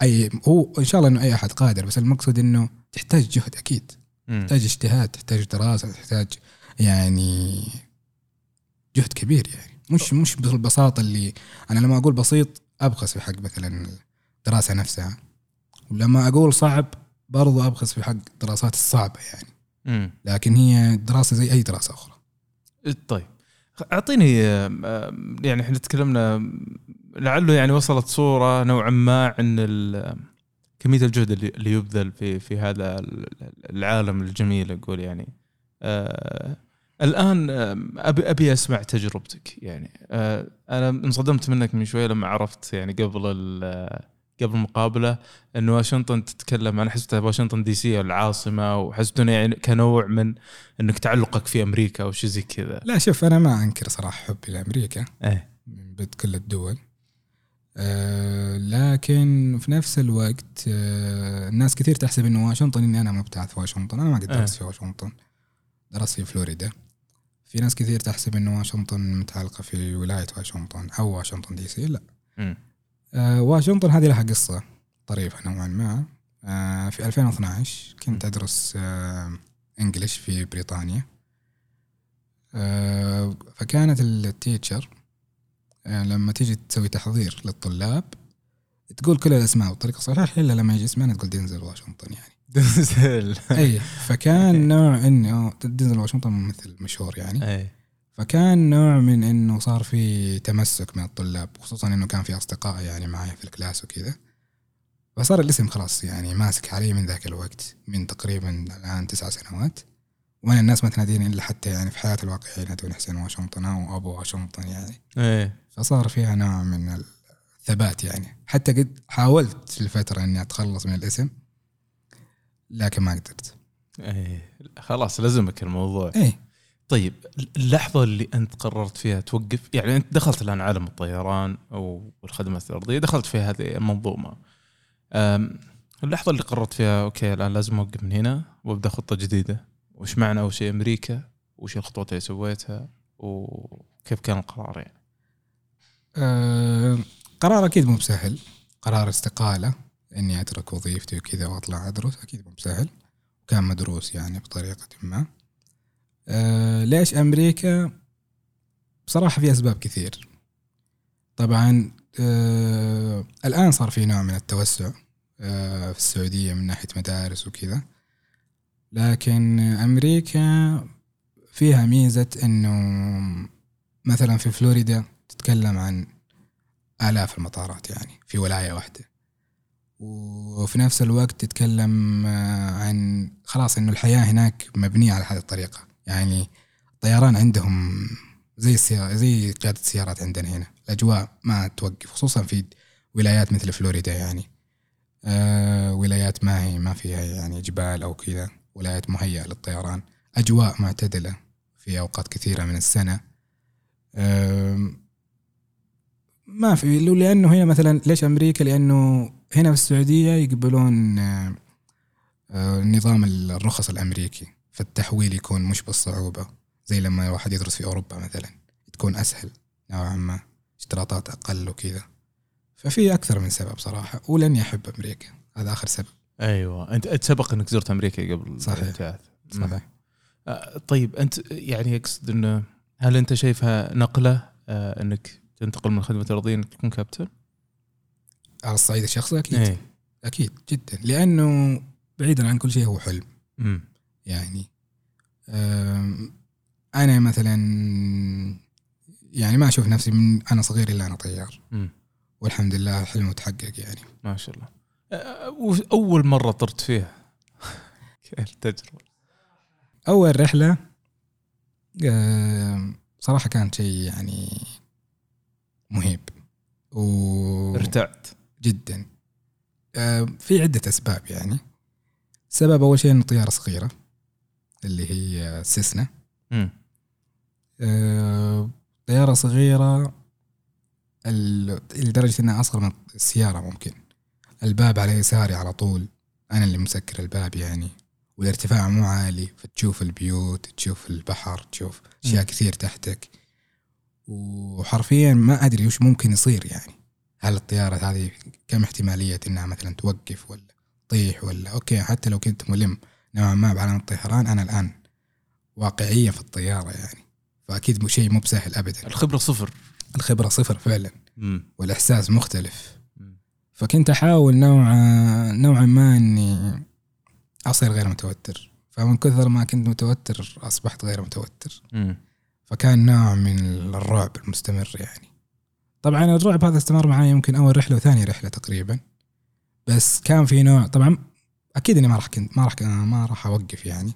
أي هو إن شاء الله إنه أي أحد قادر بس المقصد إنه تحتاج جهد أكيد تحتاج اجتهاد تحتاج دراسة تحتاج يعني جهد كبير يعني. مش مش بالبساطة اللي أنا لما أقول بسيط أبخس في حق مثلا الدراسة نفسها ولما أقول صعب برضو أبخس في حق الدراسات الصعبة يعني. مم. لكن هي دراسة زي أي دراسة أخرى. طيب. أعطيني يعني إحنا تكلمنا لعله يعني وصلت صورة نوعا ما عن كمية الجهد اللي يبذل في في هذا العالم الجميل أقول يعني. آه الآن أبي أبي أسمع تجربتك يعني. آه أنا انصدمت منك من شوية لما عرفت يعني قبل قبل المقابله انه واشنطن تتكلم أنا حسبتها واشنطن DC العاصمه وحسبت انه يعني كنوع من انك تعلقك في أمريكا أو شيء زي كذا. لا شوف أنا ما أنكر صراحة حبي لأمريكا. إيه. كل الدول. أه لكن في نفس الوقت أه الناس كثير تحسب إنه واشنطن إني أنا مبتعث في واشنطن. أنا ما قد درست في واشنطن. درست في فلوريدا. في ناس كثير تحسب إنه واشنطن متعلقة في ولاية واشنطن أو واشنطن DC. لا. آه واشنطن هذه لها قصة طريفة نوعا ما. آه في 2012 كنت أدرس آه إنجليش في بريطانيا. آه فكانت التيتشر آه لما تيجي تسوي تحضير للطلاب تقول كل الأسماء بالطريقة الصحيحة إلا لما يجي اسمنا تقول دينزل واشنطن يعني. [LAUGHS] دينزل. أي فكان نوع إنه دينزل واشنطن ممثل مشهور يعني. أي فكان نوع من إنه صار في تمسك من الطلاب خصوصا إنه كان في أصدقاء يعني معي في الكلاس وكذا. فصار الاسم خلاص يعني ماسك علي من ذاك الوقت من تقريبا الآن تسع سنوات. وأنا الناس ما تناديني إلا حتى يعني في حياتي الواقعية ينادوني حسين واشنطن أو أبو واشنطن يعني. إيه. فصار فيها نوع من الثبات يعني. حتى قد حاولت في الفترة إني أتخلص من الاسم لكن ما قدرت. إيه. خلاص لزمك الموضوع. إيه. طيب اللحظة اللي أنت قررت فيها توقف يعني أنت دخلت الآن عالم الطيران أو الخدمات الأرضية دخلت في هذه المنظومة. اللحظة اللي قررت فيها أوكي الآن لازم أوقف من هنا وأبدأ خطة جديدة. وش معنى أول شيء أمريكا؟ وش الخطوات اللي سويتها؟ وكيف كان القرار يعني؟ أه قرار أكيد مو بسهل. قرار استقالة إني أترك وظيفتي وكذا وأطلع أدرس أكيد مو بسهل. وكان مدروس يعني بطريقة ما. آه ليش أمريكا؟ بصراحة في أسباب كثير. طبعا آه الآن صار في نوع من التوسع آه في السعودية من ناحية مدارس وكذا. لكن أمريكا فيها ميزة إنه مثلا في فلوريدا تتكلم عن آلاف المطارات يعني في ولاية واحدة. وفي نفس الوقت تتكلم آه، عن خلاص إنه الحياة هناك مبنية على هذه الطريقة. يعني الطيران عندهم زي السيارة زي قيادة السيارات عندنا هنا. الأجواء ما توقف خصوصا في ولايات مثل فلوريدا يعني. آه ولايات ما هي ما فيها يعني جبال أو كذا ولايات مهيئة للطيران. أجواء معتدلة في أوقات كثيرة من السنة. آه ما في لأنه هنا مثلا ليش أمريكا؟ لأنه هنا في السعودية يقبلون آه, آه، نظام الرخص الأمريكي. فالتحويل يكون مش بالصعوبة زي لما واحد يدرس في أوروبا مثلا تكون أسهل نوعا ما اشتراطات أقل وكذا. ففي أكثر من سبب صراحة ولاني أحب أمريكا. هذا آخر سبب. انت أنت سبق إنك زرت أمريكا قبل صحيح. الابتعاث مم. صحيح آه، طيب أنت يعني اقصد إنه هل أنت شايفها نقلة آه، إنك تنتقل من خدمة الأرضية إنك تكون كابتن؟ على الصعيد الشخصي أكيد. إيه. أكيد جدا. لأنه بعيدا عن كل شيء هو حلم. امم يعني. أم، أنا مثلا يعني ما أشوف نفسي من أنا صغير إلا أنا طيار. والحمد لله حلم متحقق يعني. ما شاء الله. آه، وش أول مرة طرت فيها؟ [LAUGHS] أول رحلة أم، صراحة كانت شيء يعني مهيب. و ارتعت. جدا. في عدة أسباب يعني. سبب أول شيء إنه طيارة صغيرة. اللي هي سيسنا. آه، طيارة صغيرة ال- لدرجة إنها أصغر من السيارة ممكن. الباب على يساري على طول. أنا اللي مسكر الباب يعني. والارتفاع مو عالي فتشوف البيوت تشوف البحر تشوف أشياء مم. كثير تحتك. وحرفيا ما أدري وش ممكن يصير يعني. هل الطيارة هذه كم احتمالية إنها مثلا توقف ولا تطيح ولا؟ أوكي حتى لو كنت ملم. نوعا ما بعالم الطيران أنا الآن واقعية في الطيارة يعني. فأكيد مو شيء مو بسهل أبدا. الخبرة صفر. الخبرة صفر فعلا. امم والإحساس مختلف. فكنت أحاول نوعا نوعا ما إني أصير غير متوتر. فمن كثر ما كنت متوتر أصبحت غير متوتر. امم فكان نوع من الرعب المستمر يعني. طبعا الرعب هذا استمر معي يمكن أول رحلة وثاني رحلة تقريبا. بس كان في نوع طبعا أكيد إني ما راح كنت ما راح ما راح أوقف يعني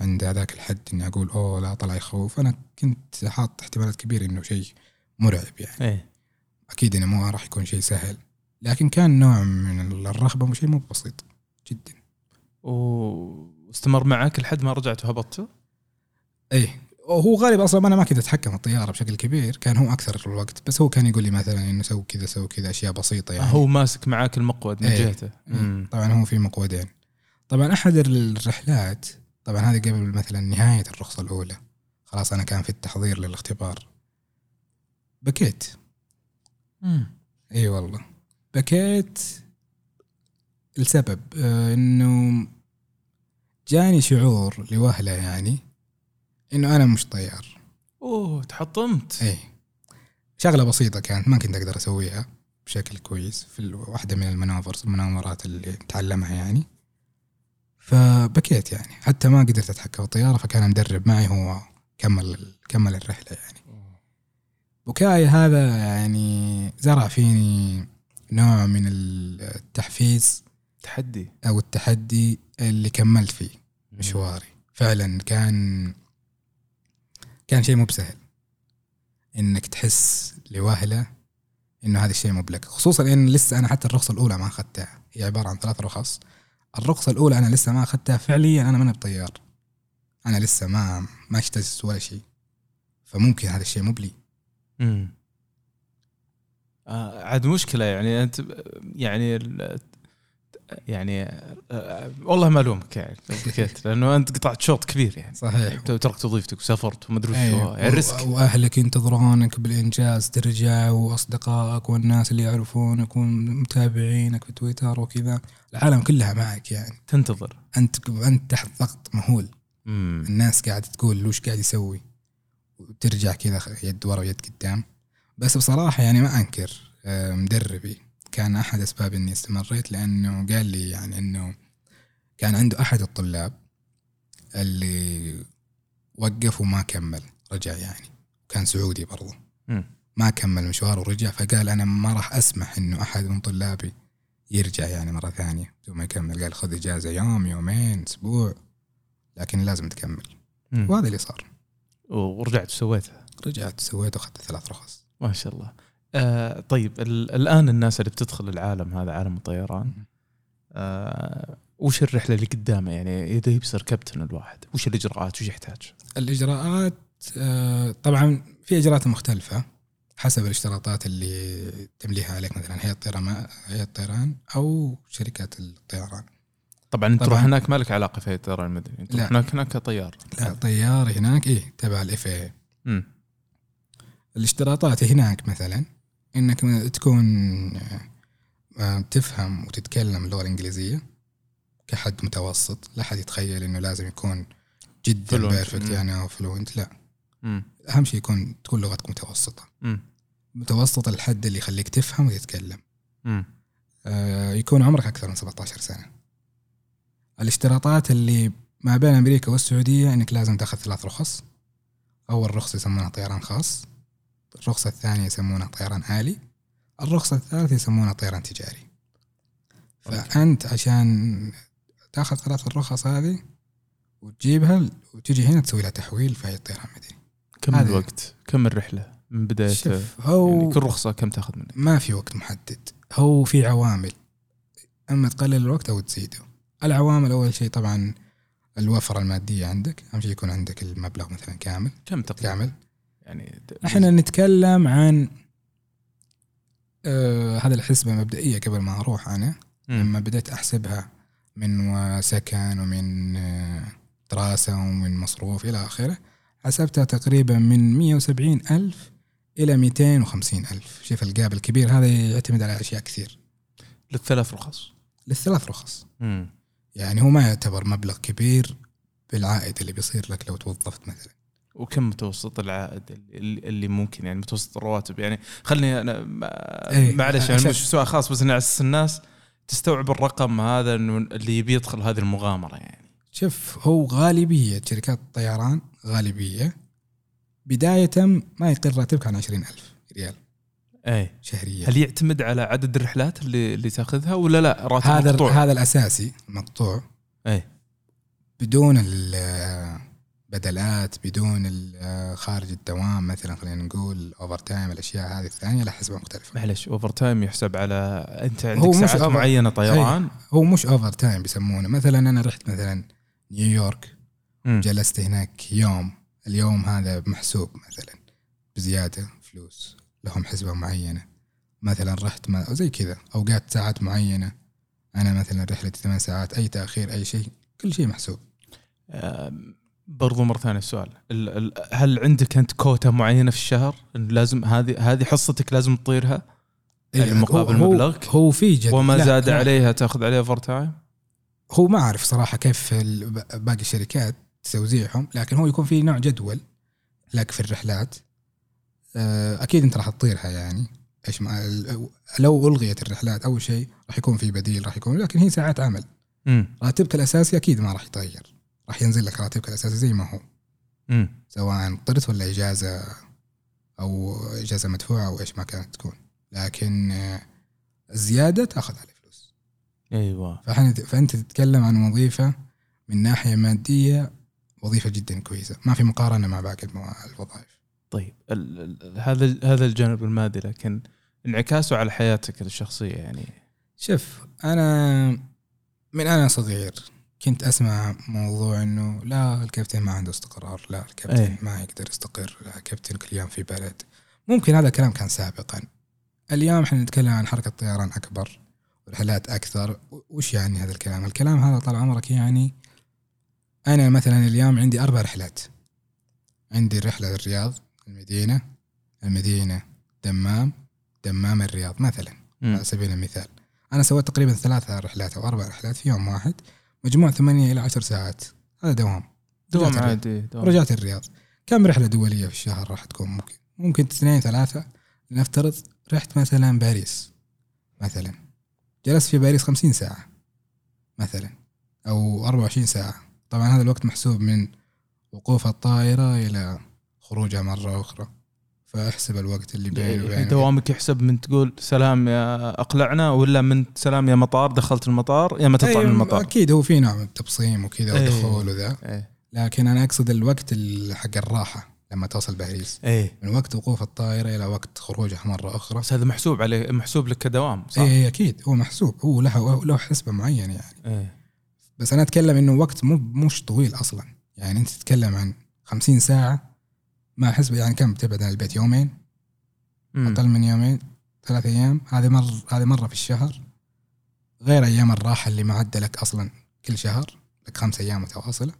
عند هذاك الحد إني أقول أوه لا طلع يخوف. أنا كنت حاط احتمالات كبيرة إنه شيء مرعب يعني. إيه. أكيد إنه مو راح يكون شيء سهل. لكن كان نوع من الرهبه وشيء مو بسيط جدا. واستمر معك لحد ما رجعت وهبطت؟ إيه. هو غالبا أصلا أنا ما كنت أتحكم الطيارة بشكل كبير كان هو أكثر الوقت. بس هو كان يقول لي مثلا إنه سوي كذا سوي كذا أشياء بسيطة يعني. هو ماسك معاك المقود من إيه. جهته. مم. طبعا هو في مقودين. طبعا أحد الرحلات طبعا هذه قبل مثلا نهاية الرخصة الأولى. خلاص أنا كان في التحضير للاختبار. بكيت. مم. إي والله. بكيت السبب آه إنه جاني شعور لوهلة يعني. إنه أنا مش طيار. أوه تحطمت. اي شغلة بسيطة كانت ما كنت أقدر أسويها بشكل كويس في واحدة من المناورز المناورات اللي تعلمها يعني. فبكيت يعني. حتى ما قدرت أتحكم في الطيارة فكان مدرب معي هو كمل كمل الرحلة يعني. بكائي هذا يعني زرع فيني نوع من التحفيز تحدي. أو التحدي اللي كملت فيه مشواري. فعلا كان كان شيء مو بسهل. إنك تحس لوهلة إنه هذا الشيء مو بلك. خصوصا إن لسه أنا حتى الرخصة الأولى ما أخذتها. هي عبارة عن ثلاث رخص. الرخصة الأولى أنا لسه ما أخذتها فعليا أنا ماني بطيار. أنا لسه ما ما اجتزت ولا شيء. فممكن هذا الشيء مو بلي. مم. آه عاد مشكلة يعني أنت يعني يعني آه والله ما ألومك يعني [LAUGHS] لأنه أنت قطعت شوط كبير يعني. صحيح. تركت وظيفتك وسافرت ومدري وش أيوة. هو. يعني ريسك. و- وأهلك ينتظرونك بالإنجاز ترجع وأصدقائك والناس اللي يعرفونك ومتابعينك في تويتر وكذا. العالم كلها معك يعني. تنتظر. أنت أنت تحت ضغط مهول. مم. الناس قاعدة تقول وش قاعد يسوي؟ وترجع كذا يد ورا ويد قدام. بس بصراحة يعني ما أنكر آه، مدربي. كان أحد أسباب إني استمريت لأنه قال لي يعني إنه كان عنده أحد الطلاب اللي وقف وما كمل رجع يعني. كان سعودي برضه. ما كمل مشواره ورجع فقال أنا ما راح أسمح إنه أحد من طلابي يرجع يعني مرة ثانية. بدون ما يكمل. قال خذ إجازة يوم يومين أسبوع لكن لازم تكمل. مم. وهذا اللي صار. ورجعت وسويتها. رجعت سويت وأخذت ثلاث رخص. ما شاء الله. آه طيب ال- الآن الناس اللي بتدخل العالم هذا عالم الطيران آه وش الرحلة اللي قدامه يعني إذا يبصر كابتن الواحد وش الإجراءات وش يحتاج؟ الإجراءات آه، طبعا في إجراءات مختلفة حسب الاشتراطات اللي تمليها عليك مثلا هيئة الطيران هيئة الطيران أو شركات الطيران طبعا أنت. تروح هناك مالك علاقة في الطيران المدني أنت. تروح هناك هناك كطيار لا طيار هناك إيه تبع الاف اي. الاشتراطات هناك مثلا إنك تكون آه، آه، تفهم وتتكلم اللغة الإنجليزية كحد متوسط لا حد يتخيل إنه لازم يكون جدا. perfect. يعني أو fluent لا مم. أهم شيء يكون تكون لغتك متوسطة مم. متوسط الحد اللي يخليك تفهم وتتكلم مم. آه، يكون عمرك أكثر من 17 سنة الاشتراطات اللي ما بين أمريكا والسعودية إنك لازم تأخذ ثلاث رخص أول رخصه يسمونها طيران خاص الرخصة الثانية يسمونها طيران آلي الرخصة الثالثة يسمونها طيران تجاري. فأنت عشان تأخذ ثلاث الرخص هذه وتجيبها وتجي هنا تسوي لها تحويل في اي طيران مدني كم الوقت؟ كم الرحلة؟ من بداية شوف هو يعني كل رخصة كم تأخذ منك؟ ما في وقت محدد. هو في عوامل. أما تقلل الوقت أو تزيده. العوامل أول شيء طبعا الوفرة المادية عندك. أهم شيء يكون عندك المبلغ مثلا كامل. كم تقريبا؟ كامل. يعني إحنا نتكلم عن آه هذه الحسبة مبدئية قبل ما أروح أنا. مم. لما بديت أحسبها من سكن ومن آه، دراسة ومن مصروف إلى آخره حسبتها تقريبا من 170 ألف إلى 250 ألف. شوف الجاب الكبير هذا يعتمد على أشياء كثير. للثلاث رخص. للثلاث رخص. مم. يعني هو ما يعتبر مبلغ كبير بالعائد اللي بيصير لك لو توظفت مثلا. وكم متوسط العائد اللي, اللي ممكن يعني متوسط الرواتب؟ يعني خلني أنا إيه، معلش يعني مش سؤال خاص بس على الناس تستوعب الرقم هذا إنه اللي يبي يدخل هذه المغامرة يعني. شوف هو غالبية شركات الطيران غالبية بداية ما يقل راتبك عن 20 ألف ريال اي شهريا. هل يعتمد على عدد الرحلات اللي اللي تأخذها ولا لا؟ راتب هذا مقطوع؟ هذا الأساسي مقطوع. اي بدون البدلات بدون ال- خارج الدوام مثلا خلينا نقول overtime الأشياء هذه الثانية لها حسبه مختلفة. معلش overtime يحسب على أنت هو عندك مش ساعات over- معينة طيران؟ هو مش overtime بيسمونه. مثلا أنا رحت مثلا نيويورك مم. جلست هناك يوم. اليوم هذا محسوب مثلا بزيادة فلوس لهم حسبة معينة. مثلا رحت ما زي كذا أوقات ساعات معينة. أنا مثلا رحلتي ثمان ساعات أي تأخير أي شيء كل شيء محسوب. برضو مرة ثانية السؤال ال- ال- هل عندك أنت كوتا معينة في الشهر؟ لازم هذه هذه حصتك لازم تطيرها؟ يعني مقابل هو- مبلغك؟ هو في جد. وما زاد لا. عليها تاخذ عليها overtime هو ما أعرف صراحة كيف باقي الشركات توزيعهم لكن هو يكون في نوع جدول لك في الرحلات. آه، أكيد أنت راح تطيرها يعني. إيش لو ألغيت الرحلات أول شيء راح يكون في بديل راح يكون لكن هي ساعات عمل. راتبك الأساسي أكيد ما راح يتغير. راح ينزل لك راتبك الأساسي زي ما هو. امم سواء طرت ولا إجازة أو إجازة مدفوعة أو إيش ما كانت تكون. لكن آه، الزيادة تأخذ عليه فلوس. أيوه. فأنت تتكلم عن وظيفة من ناحية مادية وظيفة جدا كويسة. ما في مقارنة مع باقي الوظائف. طيب هذا هذا الجانب المادي لكن انعكاسه على حياتك الشخصية يعني. شوف أنا من أنا صغير كنت أسمع موضوع إنه لا الكابتن ما عنده استقرار لا الكابتن أي. ما يقدر يستقر لا الكابتن كل يوم في بلد. ممكن هذا الكلام كان سابقا. اليوم إحنا نتكلم عن حركة طيران أكبر ورحلات أكثر. وش يعني هذا الكلام؟ الكلام هذا طال عمرك يعني أنا مثلا اليوم عندي أربع رحلات. عندي رحلة الرياض المدينة المدينة دمام دمام الرياض مثلا. على سبيل المثال. أنا سويت تقريبا ثلاثة رحلات أو أربع رحلات في يوم واحد. مجموع ثمانية إلى عشر ساعات. هذا دوام. دوام. عادي دوام. رجعت الرياض. كم رحلة دولية في الشهر راح تكون؟ ممكن. ممكن اثنين ثلاثة. نفترض رحت مثلا باريس. مثلا. جلست في باريس خمسين ساعة. مثلا. أو أربعة وعشرين ساعة. طبعا هذا الوقت محسوب من وقوف الطائرة إلى خروجها مرة أخرى. فاحسب الوقت اللي بيني يعني وبين دوامك يحسب من تقول سلام يا أقلعنا ولا من سلام يا مطار دخلت المطار يا ما تطلع من أيوة، المطار. أكيد هو في نوع من التبصيم وكذا أيوة. ودخول وذا. إيه. لكن أنا أقصد الوقت ال- حق الراحة لما توصل باريس. إيه. من وقت وقوف الطائرة إلى وقت خروجها مرة أخرى. بس هذا محسوب عليه محسوب لك كدوام صح؟ اي إيه أكيد. هو محسوب. هو له له حسبة معينة يعني. إيه. بس أنا أتكلم إنه وقت مو مش طويل أصلا. يعني أنت تتكلم عن خمسين ساعة ما حسبه يعني كم تبعد عن البيت يومين؟ مم. أقل من يومين ثلاث أيام. هذه مر هذه مرة في الشهر. غير أيام الراحة اللي معدلك أصلا كل شهر لك خمس أيام متواصلة.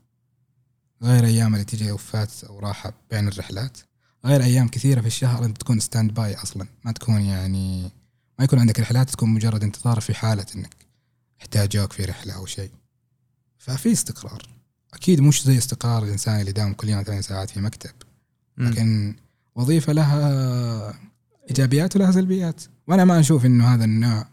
غير أيام اللي تجي و off ات أو راحة بين الرحلات. غير أيام كثيرة في الشهر أنت تكون standby أصلا. ما تكون يعني ما يكون عندك رحلات تكون مجرد انتظار في حالة إنك احتاجوك في رحلة أو شيء. ففي استقرار. أكيد مش زي استقرار الإنسان اللي داوم كل يوم ثمان ساعات في مكتب. لكن وظيفة لها إيجابيات ولها سلبيات. وأنا ما أشوف إنه هذا النوع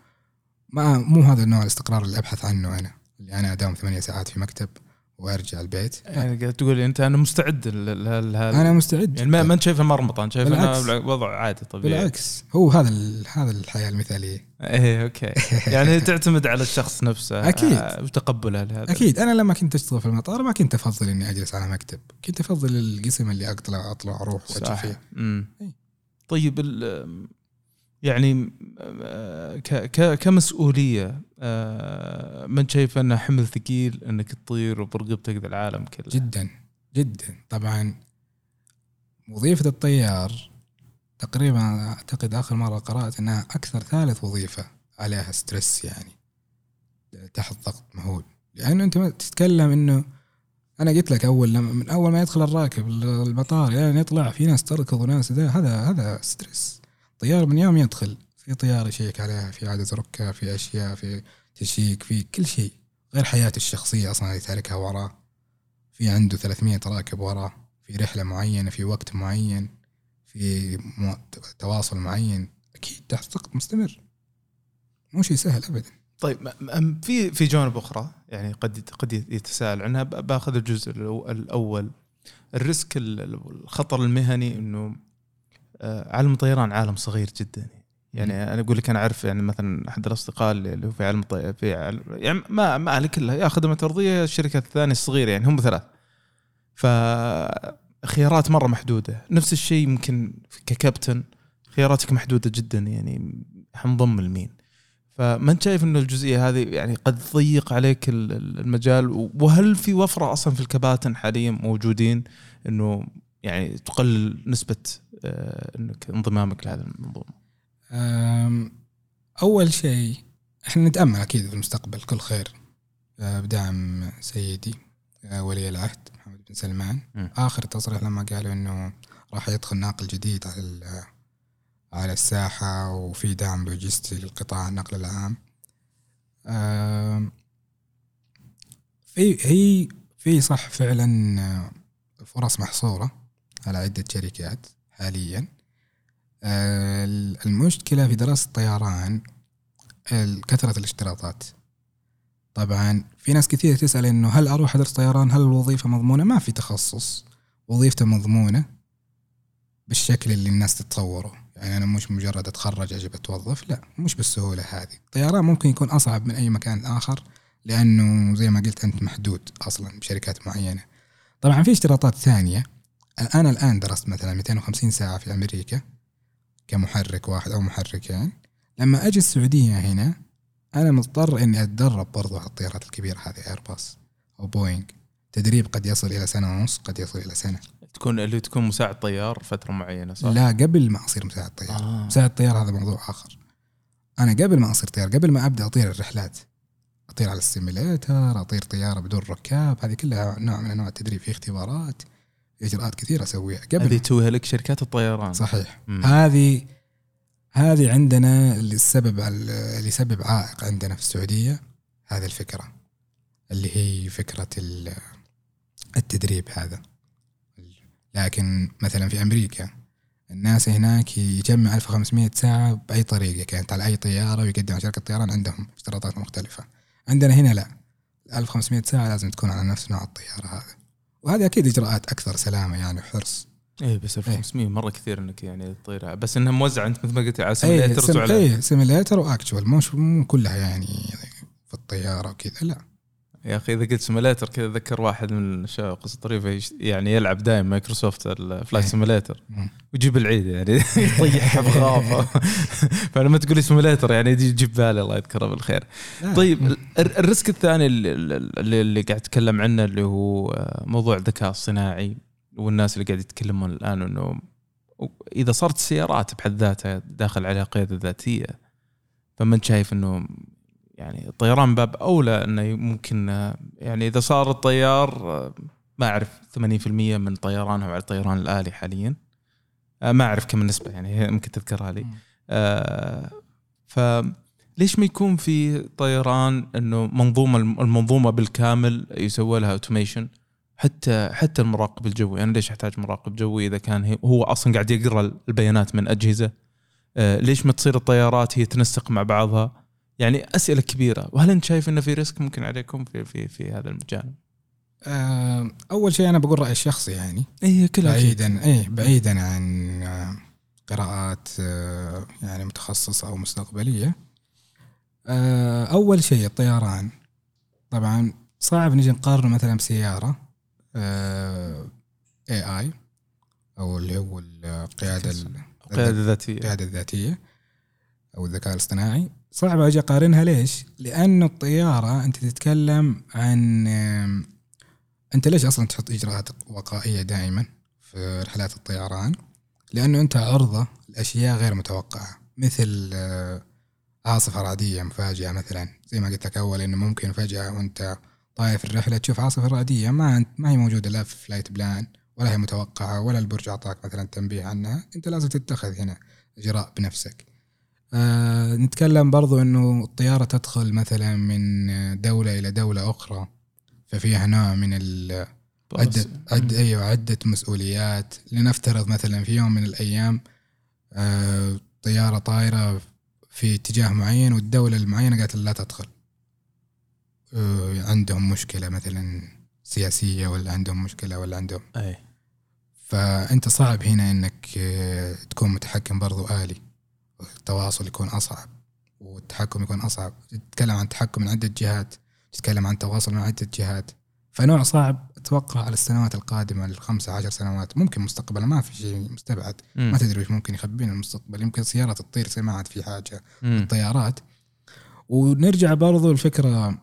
ما مو هذا النوع الاستقرار اللي أبحث عنه أنا اللي أنا أداوم ثمانية ساعات في مكتب. وارجع البيت. يعني قاعد تقول أنت أنا مستعد لهذا أنا مستعد. يعني ما ما أنت شايفه مرمطه انت شايف بالعكس. انه وضع عادي طبيعي. بالعكس. هو هذا هذا الحياة المثالية. إيه أوكي. يعني [LAUGHS] تعتمد على الشخص نفسه أكيد. آه، وتقبله لهذا. أكيد. أنا لما كنت أشتغل في المطار ما كنت أفضل إني أجلس على مكتب. كنت أفضل القسم اللي اطلع أطلع أروح وأجي فيه. إيه. طيب ال- يعني آه، كمسؤولية آه، من شايف انه حمل ثقيل أنك تطير وبرقبتك ذا العالم كله؟ جدا جدا. طبعا وظيفة الطيار تقريبا أعتقد آخر مرة قرأت أنها أكثر ثالث وظيفة عليها stress يعني تحت ضغط مهول. لأنه أنت تتكلم إنه أنا قلت لك أول لما من أول ما يدخل الراكب المطار يعني يطلع في ناس تركض وناس هذا هذا stress. طيار من يوم يدخل في طيار يشيك عليها في عدد ركاب في أشياء في check في كل شيء. غير حياته الشخصية أصلا اللي تاركها وراه. في عنده 300 راكب وراه. في رحلة معينة في وقت معين في تواصل معين. أكيد تحت ضغط مستمر. مو شيء سهل ابدا. طيب في في جوانب أخرى يعني قد قد يتساءل عنها. بأخذ الجزء الأو- الأول. الريسك ال- ال- الخطر المهني إنه آه، عالم الطيران عالم صغير جدا. يعني أنا أقول لك أنا أعرف يعني مثلا أحد الأصدقاء اللي هو في عالم الطي... في عالم يعني ما ما عليه كلها يا خدمه ارضيه الشركات الثانية الصغيرة يعني هم ثلاث. فخيارات مرة محدودة. نفس الشيء ممكن ككابتن خياراتك محدودة جدا يعني حنضم لمين فما أنت شايف إنه الجزئية هذه يعني قد تضيق عليك ال- ال- المجال؟ وهل في وفرة أصلا في الكباتن حاليا موجودين إنه يعني تقلل نسبة آه، إنك انضمامك لهذا المنظومة. أول شيء إحنا نتأمل أكيد في المستقبل كل خير أه، بدعم سيدي أه، ولي العهد محمد بن سلمان. مم. آخر تصريح لما قالوا إنه راح يدخل ناقل جديد على على الساحة وفي دعم لوجستي للقطاع النقل العام. في هي في صح فعلا فرص محصورة. على عدة شركات حاليا. المشكلة في دراسة الطيران ال- كثرة الاشتراطات. طبعا في ناس كثير تسأل إنه هل أروح أدرس طيران؟ هل الوظيفة مضمونة؟ ما في تخصص. وظيفته مضمونة بالشكل اللي الناس تتصوره. يعني أنا مش مجرد أتخرج أجي اتوظف لا مش بالسهولة هذه. الطيران ممكن يكون أصعب من أي مكان آخر لأنه زي ما قلت أنت محدود أصلا بشركات معينة. طبعا في اشتراطات ثانية أنا الآن درست مثلا 250 ساعة في أمريكا كمحرك واحد أو محركين لما أجي السعودية هنا أنا مضطر إني أتدرب برضو على الطيارات الكبيرة هذه ايرباص أو بوينغ تدريب قد يصل إلى سنة ونص قد يصل إلى سنة. تكون اللي تكون مساعد طيار فترة معينة صح؟ لا قبل ما أصير مساعد طيار. آه. مساعد طيار هذا موضوع آخر. أنا قبل ما أصير طيار قبل ما أبدأ أطير الرحلات. أطير على ال simulator أطير طيارة بدون ركاب هذه كلها نوع من أنواع التدريب في اختبارات إجراءات كثيرة أسويها. قبل. هذه توها لك شركات الطيران. صحيح. مم. هذه هذه عندنا اللي السبب اللي يسبب عائق عندنا في السعودية هذه الفكرة. اللي هي فكرة ال- التدريب هذا. لكن مثلا في أمريكا الناس هناك يجمع 1500 ساعة بأي طريقة كانت على أي طيارة ويقدم على شركة طيران عندهم اشتراطات مختلفة. عندنا هنا لا. 1500 ساعة لازم تكون على نفس نوع الطيارة هذا. وهذه أكيد إجراءات أكثر سلامة يعني وحرص. إيه بس 1500 مرة كثير إنك يعني تطيرها. بس إنها موزعة أنت مثل ما قلت على اي simulators سم... وعلى اي simulator و actual مو كلها يعني في الطيارة وكذا لا. يا أخي إذا قلت simulator كذا ذكر واحد من الشباب قصة طريفة يعني يلعب دائما مايكروسوفت ال flight. simulator. [LAUGHS] ويجيب العيد يعني يطيحها [LAUGHS] بغرابة فلما تقول لي simulator يعني يجي يجيب بالي الله يذكره بالخير. طيب ال- ال- الريسك الثاني اللي, اللي, اللي قاعد اتكلم عنه اللي هو آه، موضوع الذكاء الصناعي والناس اللي قاعد يتكلمون الآن إنه إذا صارت السيارات بحد ذاتها داخل عليها قيادة ذاتية فما انت شايف إنه يعني الطيران باب أولى إنه ممكن يعني إذا صار الطيار ما أعرف 80% من طيرانهم على الطيران الآلي حاليا. آه، ما أعرف كم النسبة يعني ممكن تذكرها لي. آه، ف ليش ما يكون في طيران إنه منظومة المنظومة بالكامل يسوى لها automation حتى حتى المراقب الجوي. أنا ليش أحتاج مراقب جوي إذا كان هو أصلا قاعد يقرأ البيانات من أجهزة؟ آه ليش ما تصير الطيارات هي تنسق مع بعضها؟ يعني أسئلة كبيرة. وهل أنت شايف إنه في risk ممكن عليكم في في في هذا المجال؟ آه، أول شيء أنا بقول رأيي الشخصي يعني. اي كلها بعيدا اي بعيدا عن آه، قراءات آه، يعني متخصصة أو مستقبلية. أول شيء الطيران. طبعا صعب نجي نقارنه مثلا بسيارة اي اي أو اللي هو القيادة القيادة الذاتية. القيادة الذاتية أو الذكاء الاصطناعي. صعب أجي أقارنها ليش؟ لأنه الطيارة أنت تتكلم عن أنت ليش أصلا تحط إجراءات وقائية دائما في رحلات الطيران؟ لأنه أنت عرضة لأشياء غير متوقعة مثل آه، عاصفه رعديه مفاجئة مثلا زي ما قلت لك أول إنه ممكن فجأة وأنت طاير في الرحلة تشوف عاصفه رعديه ما ما هي موجودة لا في flight plan ولا هي متوقعة ولا البرج أعطاك مثلا تنبيه عنها أنت لازم تتخذ هنا إجراء بنفسك آه نتكلم برضو إنه الطيارة تدخل مثلا من دولة إلى دولة أخرى ففيها نوع من ال عدة عدة أيوه عدة مسؤوليات. لنفترض مثلا في يوم من الأيام آه طيارة طايرة في اتجاه معين والدولة المعينة قالت لا تدخل. آه عندهم مشكلة مثلا سياسية ولا عندهم مشكلة ولا عندهم. أي. فأنت صعب هنا أنك آه، تكون متحكم برضو آلي. التواصل يكون أصعب والتحكم يكون أصعب. تتكلم عن تحكم من عدة جهات تتكلم عن تواصل من عدة جهات. فنوع صعب أتوقع على السنوات القادمة الخمسة عشر سنوات. ممكن مستقبلا ما في شيء مستبعد. ما تدري وش ممكن يخبينا المستقبل. يمكن سيارة تطير زي ما عاد في حاجة. م. الطيارات. ونرجع برضو الفكرة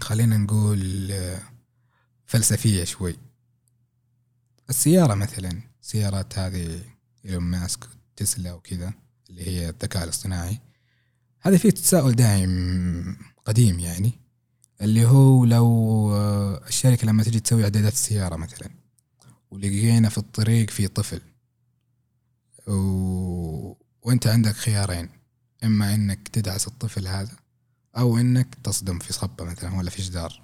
خلينا نقول فلسفية شوي. السيارة مثلا سيارات هذه إيلون ماسك تسلا وكذا. اللي هي الذكاء الاصطناعي. هذا فيه تساؤل دائم قديم يعني اللي هو لو الشركة لما تجي تسوي إعدادات السيارة مثلا ولقينا في الطريق في طفل و... وأنت عندك خيارين إما إنك تدعس الطفل هذا أو إنك تصدم في صبة مثلا ولا في جدار.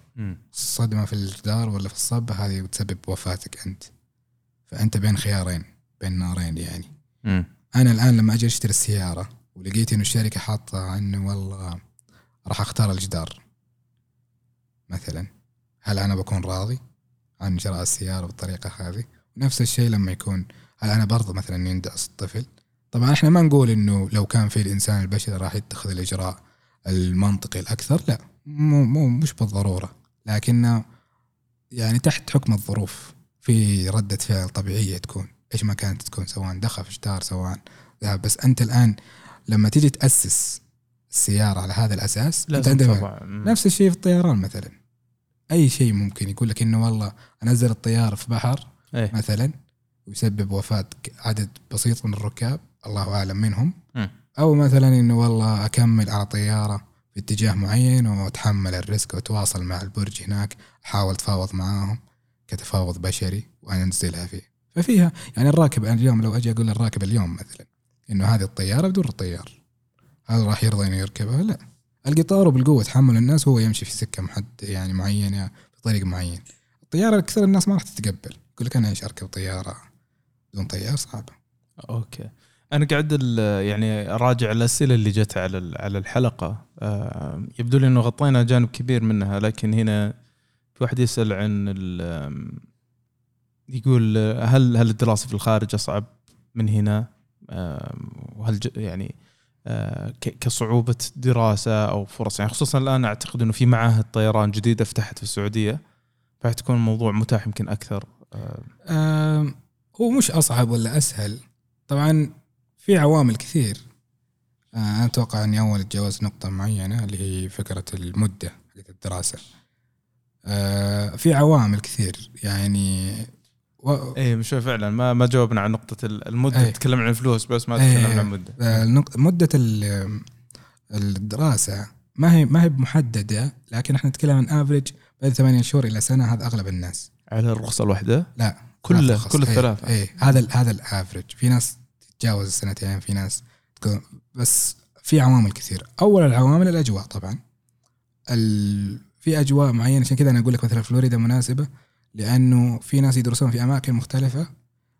الصدمه في الجدار ولا في الصبة هذه تسبب وفاتك أنت. فأنت بين خيارين بين نارين يعني. أنا الآن لما أجي أشتري السيارة ولقيت إنه الشركة حاطة إنه والله راح أختار الجدار مثلا. هل أنا بكون راضي؟ عن شراء السيارة بالطريقة هذه؟ نفس الشيء لما يكون هل أنا برضه مثلا يندعس الطفل طبعا إحنا ما نقول إنه لو كان في الإنسان البشري راح يتخذ الإجراء المنطقي الأكثر لا. مو مو مش بالضرورة. لكنه يعني تحت حكم الظروف في ردة فعل طبيعية تكون. إيش ما كانت تكون سواء دخل في شتار سواء ذهب بس أنت الآن لما تيجي تأسس السيارة على هذا الأساس أنت عندك نفس الشيء في الطيران مثلا. أي شيء ممكن يقول لك إنه والله أنزل الطيارة في بحر أيه. مثلا ويسبب وفاة عدد بسيط من الركاب الله أعلم منهم. م. أو مثلا إنه والله أكمل على طيارة في اتجاه معين وأتحمل ال risk وأتواصل مع البرج هناك أحاول أتفاوض معاهم كتفاوض بشري وأنزلها فيه. ففيها يعني الراكب أنا اليوم لو أجي أقول للراكب اليوم مثلا إنه هذه الطيارة بدون الطيار هل راح يرضى إنه يركبها؟ لا. القطار وبالقوة تحمل الناس وهو يمشي في سكة محد يعني معينة بطريق معين. الطيارة أكثر الناس ما راح تتقبل يقول لك أنا إيش أركب طيارة بدون طيار؟ صعبه okay. أنا قاعد يعني أراجع الأسئلة اللي جت على على الحلقة. آه، يبدو لي إنه غطينا جانب كبير منها لكن هنا في واحد يسأل عن يقول هل هل الدراسة في الخارج أصعب من هنا؟ وهل يعني آه، كصعوبة دراسة أو فرص؟ يعني خصوصا الآن أعتقد إنه في معاهد طيران جديدة فتحت في السعودية فراح تكون الموضوع متاح يمكن أكثر. هو مش أصعب ولا أسهل. طبعا في عوامل كثير. آه، أنا أتوقع إني أول اتجاوز نقطة معينة اللي هي فكرة المدة حقت الدراسة. آه، في عوامل كثير. يعني و... إيه مش فعلا ما ما جاوبنا عن نقطة المدة أيه. تكلمنا عن الفلوس بس ما تكلمنا أيه. عن المدة. آه، مدة الدراسة ما هي ما هي محددة لكن إحنا نتكلم عن افريج بين ثمانية شهور إلى سنة هذا أغلب الناس. على الرخصة الواحدة؟ لا. كل كل الثلاثة. إيه, إيه هذا هذا ال average في ناس تتجاوز السنتين في ناس تكون بس في عوامل كثير. أول العوامل الأجواء طبعا. ال... في أجواء معينة عشان كذا أنا أقول لك مثلا فلوريدا مناسبة. لأنه في ناس يدرسون في أماكن مختلفة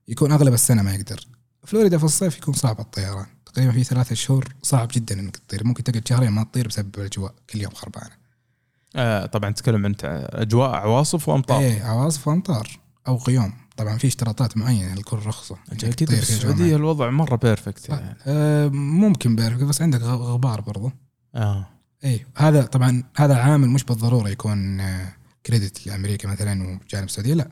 يكون أغلب السنة ما يقدر. فلوريدا في الصيف يكون صعب الطيران. تقريبا في ثلاثة شهور صعب جدا إنك تطير. ممكن تقعد شهرين ما تطير بسبب الأجواء كل يوم خربانة. آه طبعا تتكلم أنت أجواء عواصف وأمطار. إيه عواصف وأمطار أو غيوم طبعا في اشتراطات معينة لكل رخصة. أكيد في السعودية الوضع مرة perfect يعني. آه ممكن perfect بس عندك غبار برضو. آه. اي هذا طبعا هذا عامل مش بالضرورة يكون credit لأمريكا مثلا وجانب السعودية لا.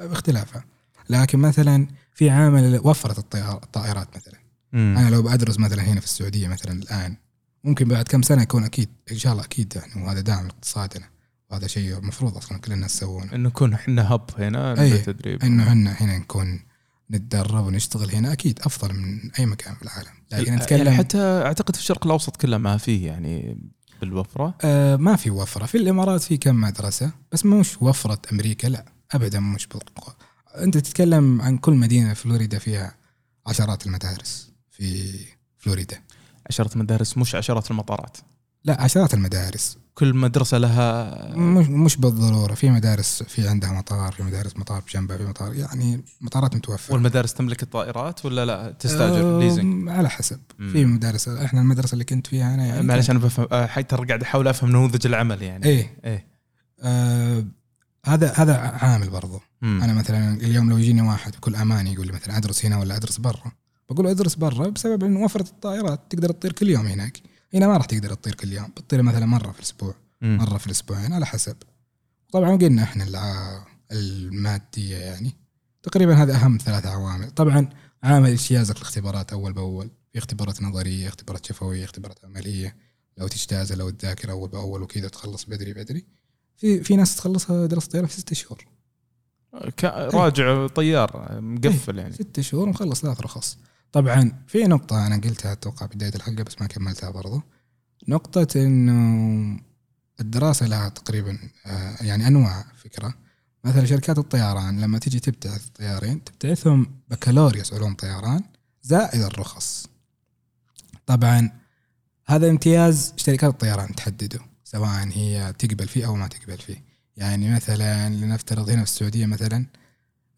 باختلافها. لكن مثلا في عامل وفرت الطائرات مثلا. مم. أنا لو بدرس مثلا هنا في السعودية مثلا الآن ممكن بعد كم سنة يكون أكيد إن شاء الله أكيد يعني وهذا داعم لاقتصادنا. وهذا شيء المفروض أصلا كل الناس يسوونه انه نكون إحنا هب هنا للتدريب إنه إحنا هنا نكون نتدرب ونشتغل هنا أكيد أفضل من أي مكان في العالم. لكن نتكلم يعني حتى أعتقد في الشرق الأوسط كله ما فيه يعني بالوفرة؟ آه ما في وفرة. في الإمارات في كم مدرسة بس مش وفرة أمريكا لا ابدا مش بالقوة. أنت تتكلم عن كل مدينة في فلوريدا فيها عشرات المدارس في فلوريدا. عشرات المدارس مش عشرات المطارات. لا عشرات المدارس. كل مدرسة لها مش مش بالضرورة. في مدارس في عندها مطار في مدارس مطار بجنبها في مطار يعني مطارات متوفرة. والمدارس تملك الطائرات ولا لا؟ تستأجر ليزنج على حسب. مم. في مدارس إحنا المدرسة اللي كنت فيها أنا يعني معلش أنا بفهم آه، حتى قاعد أحاول أفهم نموذج العمل يعني. إيه. إيه. آه هذا هذا عامل برضو. مم. أنا مثلا اليوم لو يجيني واحد بكل أمان يقول لي مثلا أدرس هنا ولا أدرس برا؟ بقول له أدرس برا بسبب إنه وفرت الطائرات تقدر تطير كل يوم هناك. هنا ما راح تقدر تطير كل يوم بتطير مثلا مرة في الأسبوع مرة في الأسبوعين على حسب. طبعا قلنا إحنا المادية يعني تقريبا هذا أهم ثلاث عوامل. طبعا عامل اجتيازك الاختبارات أول بأول في اختبارات نظرية اختبارات شفوية اختبارات عملية لو تجتازها لو تذاكر أول بأول وكذا تخلص بدري بدري. في في ناس تخلصها دراسة طياره في ست شهور. راجع طيار مقفل يعني. ست شهور ومخلص ثلاث رخص. طبعا في نقطة أنا قلتها أتوقع بداية الحلقة بس ما كملتها برضو. نقطة إنه الدراسة لها تقريبا آه، يعني أنواع فكرة. مثلا شركات الطيران لما تيجي تبتعث طيارين تبتعثهم بكالوريوس علوم طيران زائد الرخص. طبعا هذا امتياز شركات الطيران تحدده سواء هي تقبل فيه أو ما تقبل فيه. يعني مثلا لنفترض هنا في السعودية مثلا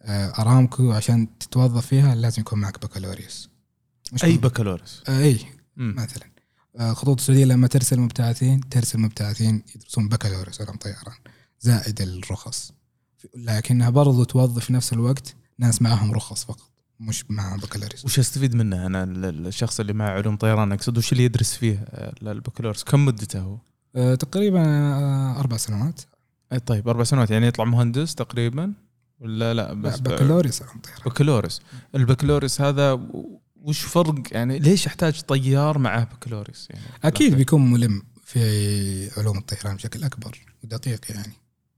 أرامكو عشان تتوظف فيها لازم يكون معك بكالوريوس. أي بكالوريوس؟ آه إي مم. مثلا. آه خطوط السعودية لما ترسل مبتعثين ترسل مبتعثين يدرسون بكالوريوس علوم طيران زائد الرخص. لكنها برضو توظف في نفس الوقت ناس معهم رخص فقط مش مع بكالوريوس. وش أستفيد منه أنا؟ الشخص اللي معه علوم طيران أقصد وش اللي يدرس فيه آه، البكالوريوس؟ كم مدته هو؟ آه تقريبا آه أربع سنوات. طيب أربع سنوات. يعني يطلع مهندس تقريبا؟ ولا لا؟ بس بكالوريوس بكالوريوس. البكالوريوس هذا وش فرق؟ يعني ليش يحتاج طيار معه بكالوريوس يعني؟ أكيد بيكون ملم في علوم الطيران بشكل أكبر ودقيق يعني.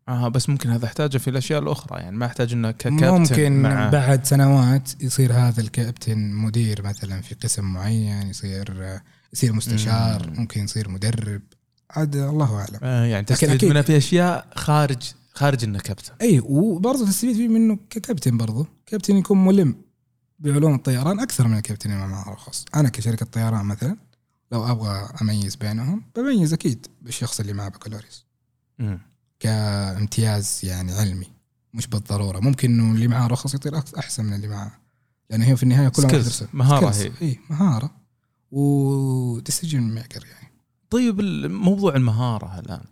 آه بس ممكن هذا احتاجه في الأشياء الأخرى يعني. ما يحتاج إنه ككابتن ممكن مع بعد سنوات يصير هذا الكابتن مدير مثلا في قسم معين يصير يصير مستشار مم. ممكن يصير مدرب. عاد الله أعلم. آه يعني تستفيد منه في أشياء خارج خارج إنه كابتن اي وبرضه تستفيد فيه منه ككابتن برضه. كابتن يكون ملم بعلوم الطيران أكثر من الكابتن اللي معه رخص أنا كشركة طيران مثلا لو أبغى أميز بينهم بميز أكيد بالشخص اللي معه بكالوريوس كامتياز يعني علمي مش بالضرورة. ممكن إنه اللي معاه رخص يطير أحسن من اللي معاه لأن هي في النهاية كلها مهارة هي. اي مهارة. و decision maker يعني. طيب موضوع المهارة الآن.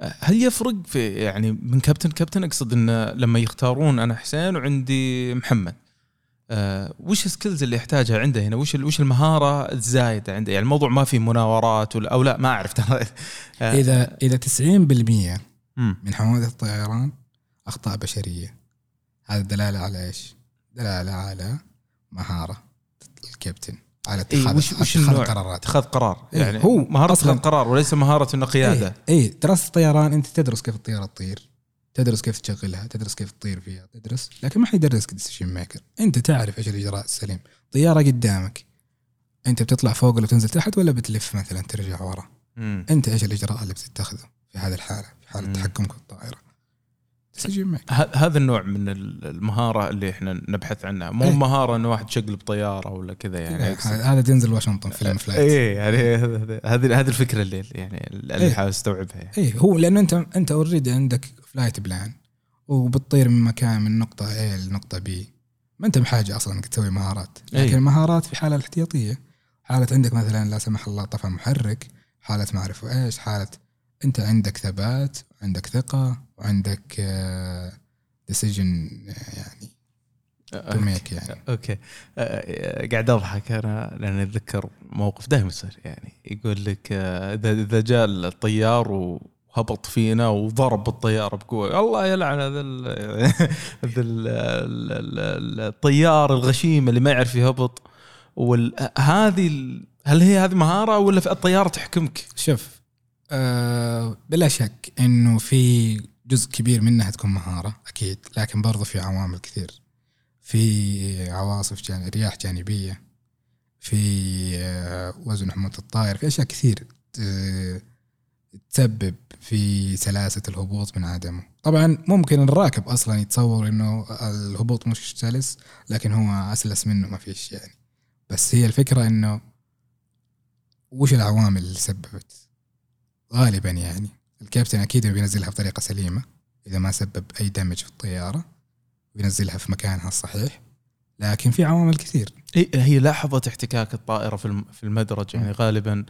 هل يفرق في يعني من كابتن كابتن أقصد انه لما يختارون أنا حسين وعندي محمد أه وش ال skills اللي يحتاجها عنده هنا؟ وش وش المهارة الزايدة عنده؟ يعني الموضوع ما في مناورات ولا أو لا ما أعرف. [LAUGHS] ترى أه. اذا إذا 90% من حوادث الطيران أخطاء بشرية. هذا دلالة على إيش؟ دلالة على مهارة الكابتن. على إيه، اتخاذ إيه وش وش اتخاذ قرارات. اتخاذ قرار إيه يعني هو مهارة اتخاذ قرار وليس مهارة إنه قيادة. اي إيه دراسة الطيران أنت تدرس كيف الطيارة تطير تدرس كيف تشغلها تدرس كيف تطير فيها تدرس لكن ما حيدرسك decision maker أنت تعرف إيش الاجراء السليم. طيارة قدامك. أنت بتطلع فوق ولا تنزل تحت ولا بتلف مثلا ترجع ورا. أنت إيش الإجراء اللي بتتخذه في هذه الحالة في حالة تحكمك بالطائره تسجل معك هذا النوع من ال- المهارة اللي إحنا نبحث عنها مو إيه. مهارة إنه واحد يشقلب طيارة ولا كذا يعني أقصد. هذا دينزل واشنطن فيلم فلايت إيه يعني هذه هذه الفكرة اللي يعني اللي إيه. حاول أستوعبها يعني. اي هو لأنه انت أنت already عندك flight plan وبتطير من مكان من نقطة A لنقطة B ما أنت بحاجة أصلا إنك تسوي مهارات أي. لكن المهارات في حالة الاحتياطية حالة عندك مثلا لا سمح الله طفى محرك حالة ما أعرف إيش حالة انت عندك ثبات عندك ثقة وعندك ديسيجن يعني to make يعني. okay. آه، قاعد أضحك أنا لأن أتذكر موقف دائما يصير يعني يقول لك آه، إذا إذا جاء الطيار وهبط فينا وضرب بالطياره بقوة الله يلعن هذا ال- [LAUGHS] هذا ال- ال- ال- الطيار الغشيم اللي ما يعرف يهبط وهذه هل هي هذه مهارة ولا في الطياره تحكمك؟ شوف آه بلا شك إنه في جزء كبير منها تكون مهارة أكيد. لكن برضو في عوامل كثير. في عواصف جان... رياح جانبية في آه وزن حموله الطائر في أشياء كثير تسبب في سلاسة الهبوط من عدمه. طبعا ممكن الراكب أصلا يتصور إنه الهبوط مش سلس لكن هو أسلس منه ما فيش يعني. بس هي الفكرة إنه وش العوامل اللي سببت؟ غالبا يعني. الكابتن أكيد بينزلها بطريقة سليمة إذا ما سبب أي دمج في الطيارة بينزلها في مكانها الصحيح. لكن في عوامل كثير. هي لحظة احتكاك الطائرة في الم- في المدرج يعني. غالبا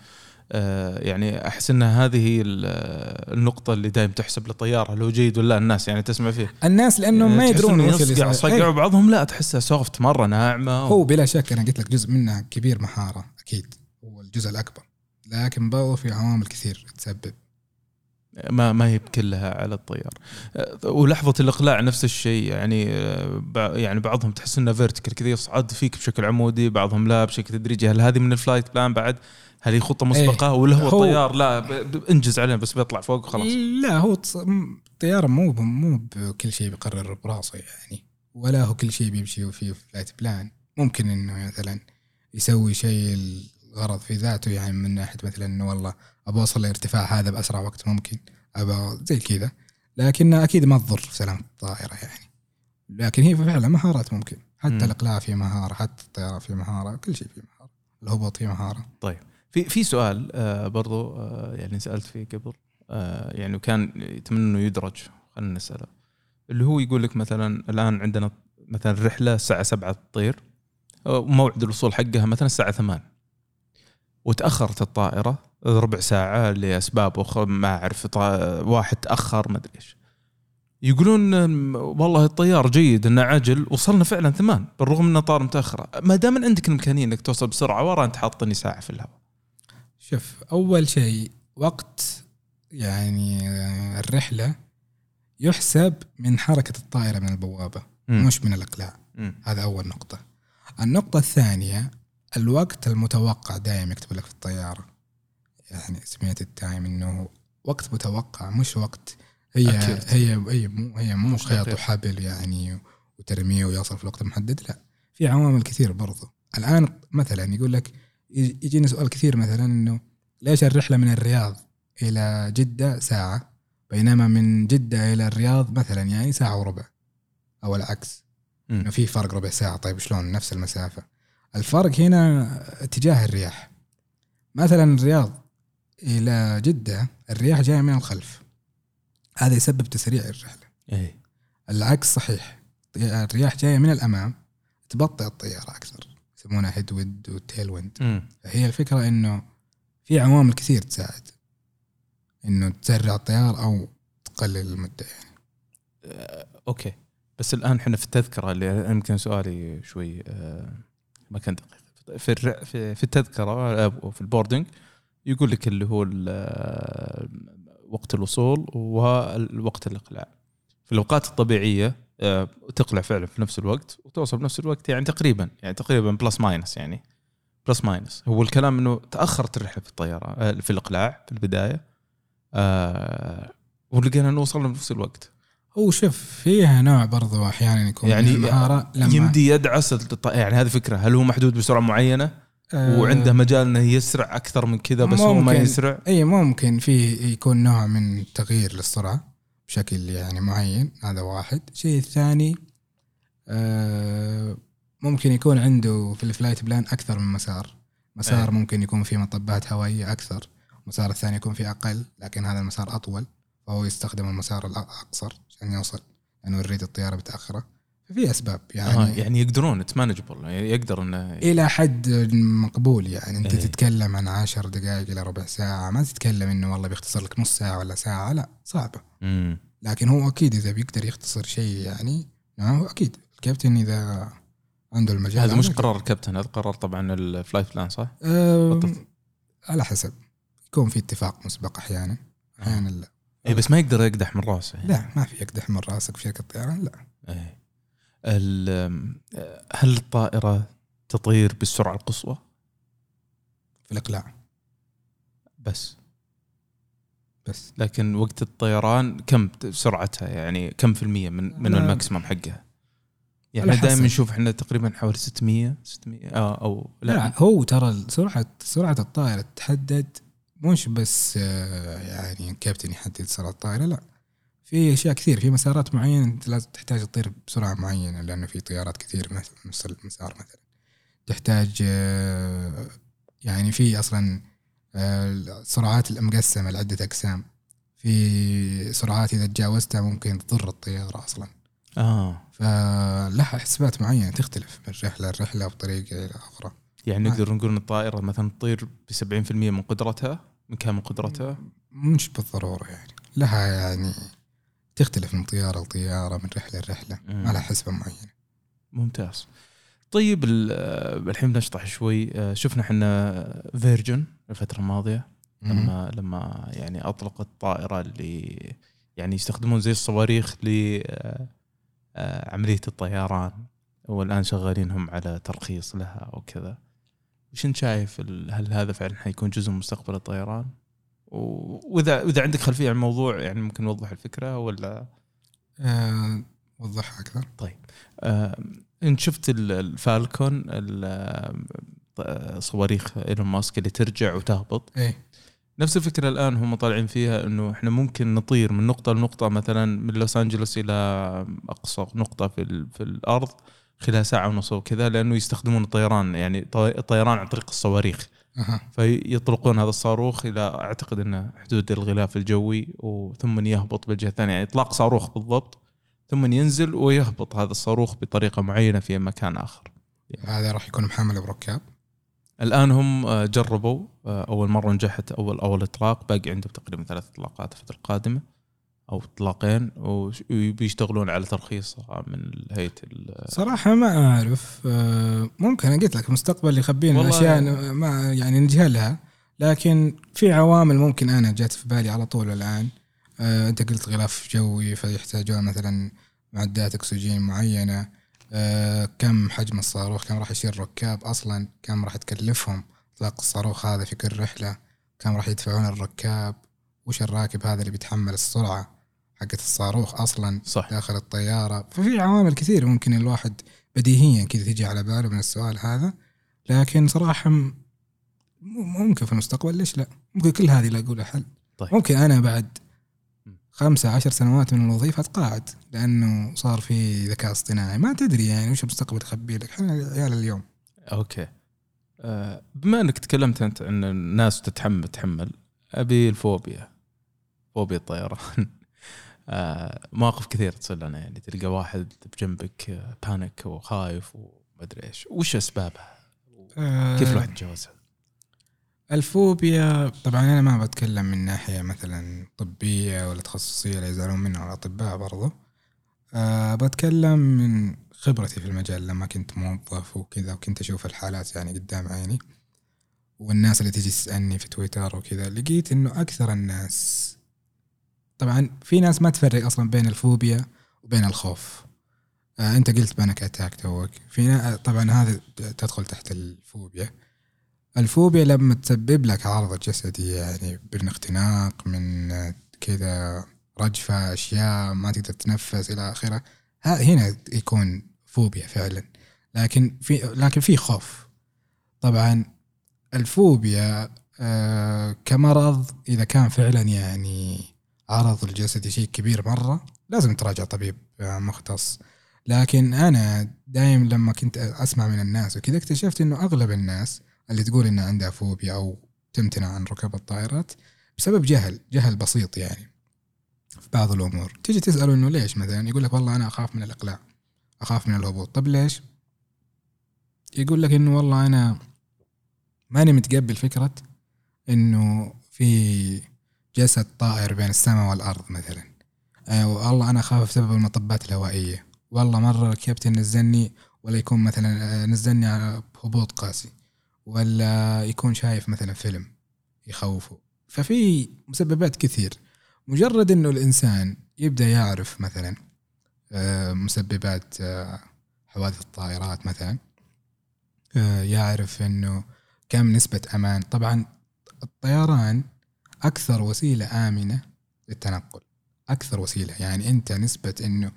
آه، يعني أحس إن هذه هي ال- النقطة اللي دائما تحسب للطيارة هل هو جيد ولا لا الناس يعني تسمع فيه. الناس لأنه ما تحس يدرون يصقع. صقع إيه، وبعضهم لا تحسها سوفت مرة ناعمة هو بلا شك أنا قلت لك جزء منها كبير مهاره أكيد. هو الجزء الأكبر. لكن برضو في عوامل كثير تسبب. ما ما هي كلها على الطيار. ولحظة الإقلاع نفس الشيء يعني يعني بعضهم تحس إنه vertical كذا يصعد فيك بشكل عمودي بعضهم لا بشكل تدريجي. هل هذه من ال flight plan بعد؟ هل هي خطة مسبقة؟ ولا هو هو- الطيار لا انجز عليه بس بيطلع فوق وخلاص. لا هو الطياره مو مو بكل شيء بيقرر براسه يعني. ولا هو كل شيء بيمشي فيه flight plan ممكن إنه مثلا يسوي شيء الغرض في ذاته يعني من ناحية مثلا إنه والله ابى أوصل لارتفاع هذا بأسرع وقت ممكن ابى زي كذا. لكن أكيد ما تضر في سلامة الطائرة يعني. لكن هي فعلا مهارات ممكن. حتى مم. الإقلاع فيه مهارة حتى الطيارة فيه مهارة كل شيء فيه مهارة. الهبوط فيه مهارة. في في سؤال آه برضو آه يعني سألت فيه قبل. آه يعني وكان يتمنى إنه يدرج خلينا نسأله. اللي هو يقول لك مثلا الآن عندنا مثلا الرحله الساعة 7 تطير. وموعد الوصول حقها مثلا الساعة 8 وتأخرت الطائرة ربع ساعة لأسباب أخرى ما أعرف طا- واحد تأخر ما أدري إيش. يقولون والله الطيار جيد إنه عجل وصلنا فعلا ثمان بالرغم إنه طار متاخره ما دام عندك الامكانيه إنك توصل بسرعة ورا انت حاطني ساعة في الهواء. شوف أول شيء وقت يعني الرحلة يحسب من حركة الطائرة من البوابة مم. مش من الإقلاع. مم. هذا أول نقطة. النقطة الثانية الوقت المتوقع دائما يكتب لك في الطيارة يعني سمعت التايم إنه وقت متوقع مش وقت هي Accurate. هي هي مو هي مو خيط. وحبل يعني وترمية ويوصل في الوقت المحدد لا في عوامل كثير برضو الآن مثلا يقول لك يجي- يجينا سؤال كثير مثلا إنه ليش الرحلة من الرياض إلى جدة ساعة بينما من جدة إلى الرياض مثلا يعني ساعة وربع أو العكس. إنه في فرق ربع ساعة طيب شلون نفس المسافة الفرق هنا اتجاه الرياح. مثلا الرياض إلى جدة الرياح جاية من الخلف. هذا يسبب تسريع الرحلة. إيه. العكس صحيح. الرياح جاية من الأمام تبطئ الطيارة أكثر. يسمونها head wind و tail wind مم. هي الفكرة إنه في عوامل كثير تساعد. إنه تسرع الطيار أو تقلل المدة يعني. آه، okay. بس الآن إحنا في التذكرة اللي يمكن سؤالي شوي آه، ما كان دقيق في في, في التذكرة آه، في ال boarding يقول لك اللي هو آه، وقت الوصول ووقت الإقلاع. في الأوقات الطبيعية آه، تقلع فعلا في نفس الوقت وتوصل بنفس الوقت يعني تقريبا يعني تقريبا plus minus يعني plus minus هو الكلام إنه تأخرت الرحلة في الطيارة في الإقلاع في البداية ولقينا إنه وصلنا بنفس الوقت. هو شوف فيها نوع برضو أحيانا يكون يعني المهارة لما يمدي يدعس يعني هذه فكرة هل هو محدود بسرعة معينة؟ آه، وعنده مجال إنه يسرع أكثر من كذا بس هو ما. يسرع؟ إي ممكن. في يكون نوع من تغيير للسرعة بشكل يعني معين هذا واحد. الشيء الثاني آه، ممكن يكون عنده في ال flight plan أكثر من مسار. مسار. ممكن يكون فيه مطبات هوائية أكثر المسار الثاني يكون فيه أقل لكن هذا المسار أطول. فهو يستخدم المسار الأقصر عشان يوصل لأنه يريد الطيارة متأخرة ففي أسباب يعني, آه يعني يقدرون it's manageable يقدر إنه إلى حد مقبول يعني أنت إيه. تتكلم عن عشر دقائق إلى ربع ساعة ما تتكلم إنه والله بيختصر لك نص ساعة ولا ساعة لا صعبة مم. لكن هو أكيد إذا بيقدر يختصر شيء يعني نعم هو أكيد الكابتن إذا عنده المجال هذا مش قرار الكابتن هذا قرار طبعا ال flight plan صح؟ أه. على حسب يكون في اتفاق مسبق أحيانا أحيانا لا اي بس ما يقدر يقدح من راسه يعني. لا ما في يقدح من راسك في شركه طيران لا. ال- هل الطائرة تطير بالسرعة القصوى في الإقلاع بس بس لكن وقت الطيران كم سرعتها يعني كم في المية من من. الماكسيمم حقها؟ يعني دائما. نشوف إحنا تقريبا حوالي 600 600 آه أو لا, لا هو ترى سرعة سرعة الطائرة تتحدد مش بس آه، يعني الكابتن يحدد سرعه الطائرة لا. في أشياء كثير في مسارات معينة أنت لازم تحتاج تطير بسرعة معينة لأنه في طيارات كثير مثل نفس المسار مثلا. تحتاج آه، يعني في أصلا آه، السرعات المقسمة لعدة أقسام. في سرعات إذا تجاوزتها ممكن تضر الطيارة أصلا. آه. فلها حسبات معينة تختلف من رحلة لرحلة بطريقه إلى أخرى. يعني آه. نقدر نقول إن الطائرة مثلا تطير ب 70% من قدرتها من كامل قدرتها؟ مش بالضرورة يعني. لها يعني تختلف من طيارة لطيارة من رحلة لرحلة مم. ما لها حسبة معينة. ممتاز. طيب آه، الحين نشطح شوي. آه، شفنا إحنا فيرجن الفترة الماضية لما لما يعني اطلق الطائره اللي يعني يستخدمون زي الصواريخ لعمليه الطيران والآن شغالين هم على ترخيص لها وكذا. وش انت شايف هل هذا فعلا حيكون جزء من مستقبل الطيران؟ واذا اذا عندك خلفية عن الموضوع يعني ممكن نوضح الفكرة ولا؟ آه وضحها أكثر. آه انت شفت ال- الفالكون ال- آه، صواريخ إيلون ماسك اللي ترجع وتهبط. إيه. نفس الفكرة الآن هم طالعين فيها إنه إحنا ممكن نطير من نقطة لنقطة مثلا من لوس أنجلوس إلى أقصى نقطة في في الأرض. خلال ساعة ونص وكذا لأنه يستخدمون الطيران يعني طي- الطيران عن طريق الصواريخ. أها. فيطلقون هذا الصاروخ إلى أعتقد إنه حدود الغلاف الجوي وثم يهبط بالجهه الثانية يعني إطلاق صاروخ بالضبط ثم ينزل ويهبط هذا الصاروخ بطريقة معينة في مكان آخر. هذا راح يكون محمل بركاب؟ الآن هم آه، جربوا آه، أول مرة نجحت أول أول إطلاق باقي عندهم تقريبا ثلاث إطلاقات الفترة القادمة. أو اطلاقين وش- وبيشتغلون على ترخيصها من هيئه صراحة ما أعرف آه ممكن أنا قلت لك المستقبل يخبينا أشياء ما يعني نجهلها لكن في عوامل ممكن أنا جات في بالي على طول الآن. آه أنت قلت غلاف جوي فيحتاجون مثلا معدات أكسجين معينة. آه كم حجم الصاروخ؟ كم راح يشيل ركاب أصلا؟ كم راح تكلفهم؟ إطلاق الصاروخ هذا في كل رحلة. كم راح يدفعون الركاب؟ وش الراكب هذا اللي بيتحمل السرعة؟ حقت الصاروخ أصلا صح. داخل الطيارة. ففي عوامل كثير ممكن الواحد بديهيا كذا تجي على باله من السؤال هذا. لكن صراحة م- ممكن في المستقبل. ليش لا؟ ممكن كل هذه لاقوا لها حل. طيب. ممكن أنا بعد. خمسة عشر سنوات من الوظيفة أتقاعد لأنه صار في ذكاء اصطناعي. ما تدري يعني وش المستقبل يخبي لك. إحنا عيال اليوم. okay. آه، بما إنك تكلمت أنت ان الناس تتحمل تحمل أبي الفوبيا. فوبيا الطيران. مواقف كثير تصير لنا يعني تلقى واحد بجنبك آه، panic وخايف ومدري إيش. وش أسبابها؟ كيف الواحد يتجاوزها؟ الفوبيا طبعا أنا ما بتكلم من ناحية مثلا طبية ولا تخصصية لا يزعلون منها الاطباء برضو. أه بتكلم من خبرتي في المجال لما كنت موظف وكذا وكنت أشوف الحالات يعني قدام عيني. والناس اللي تجي تسألني في تويتر وكذا لقيت إنه أكثر الناس طبعا في ناس ما تفرق أصلا بين الفوبيا وبين الخوف. آه أنت قلت بأنك اتاك توك في نا- طبعا هذا تدخل تحت الفوبيا. الفوبيا لما تسبب لك عرض جسدي يعني من اختناق من كذا رجفة أشياء ما تقدر تتنفس إلى آخره ها- هنا يكون فوبيا فعلا. لكن في لكن في خوف. طبعا الفوبيا آه كمرض إذا كان فعلا يعني عرض الجسدي شيء كبير مرة لازم تراجع طبيب آه، مختص. لكن أنا دايم لما كنت أسمع من الناس وكذا اكتشفت إنه أغلب الناس اللي تقول انها عندها فوبيا أو تمتنع عن ركوب الطائرات بسبب جهل جهل بسيط يعني في بعض الأمور. تيجي تساله إنه ليش مثلا؟ يقول لك والله أنا أخاف من الإقلاع أخاف من الهبوط. طب ليش؟ يقول لك إنه والله أنا ماني متقبل فكرة إنه في جسد طائر بين السماء والأرض مثلا. آه والله أنا أخاف بسبب المطبات الهوائية. والله مرة الكابتن نزلني ولا يكون مثلا آه، نزلني على هبوط قاسي ولا يكون شايف مثلا فيلم يخوفه. ففي مسببات كثير. مجرد إنه الإنسان يبدأ يعرف مثلا آه، مسببات آه، حوادث الطائرات مثلا يعرف إنه كم نسبة أمان. طبعا الطيران أكثر وسيلة آمنة للتنقل. أكثر وسيلة يعني أنت نسبة إنه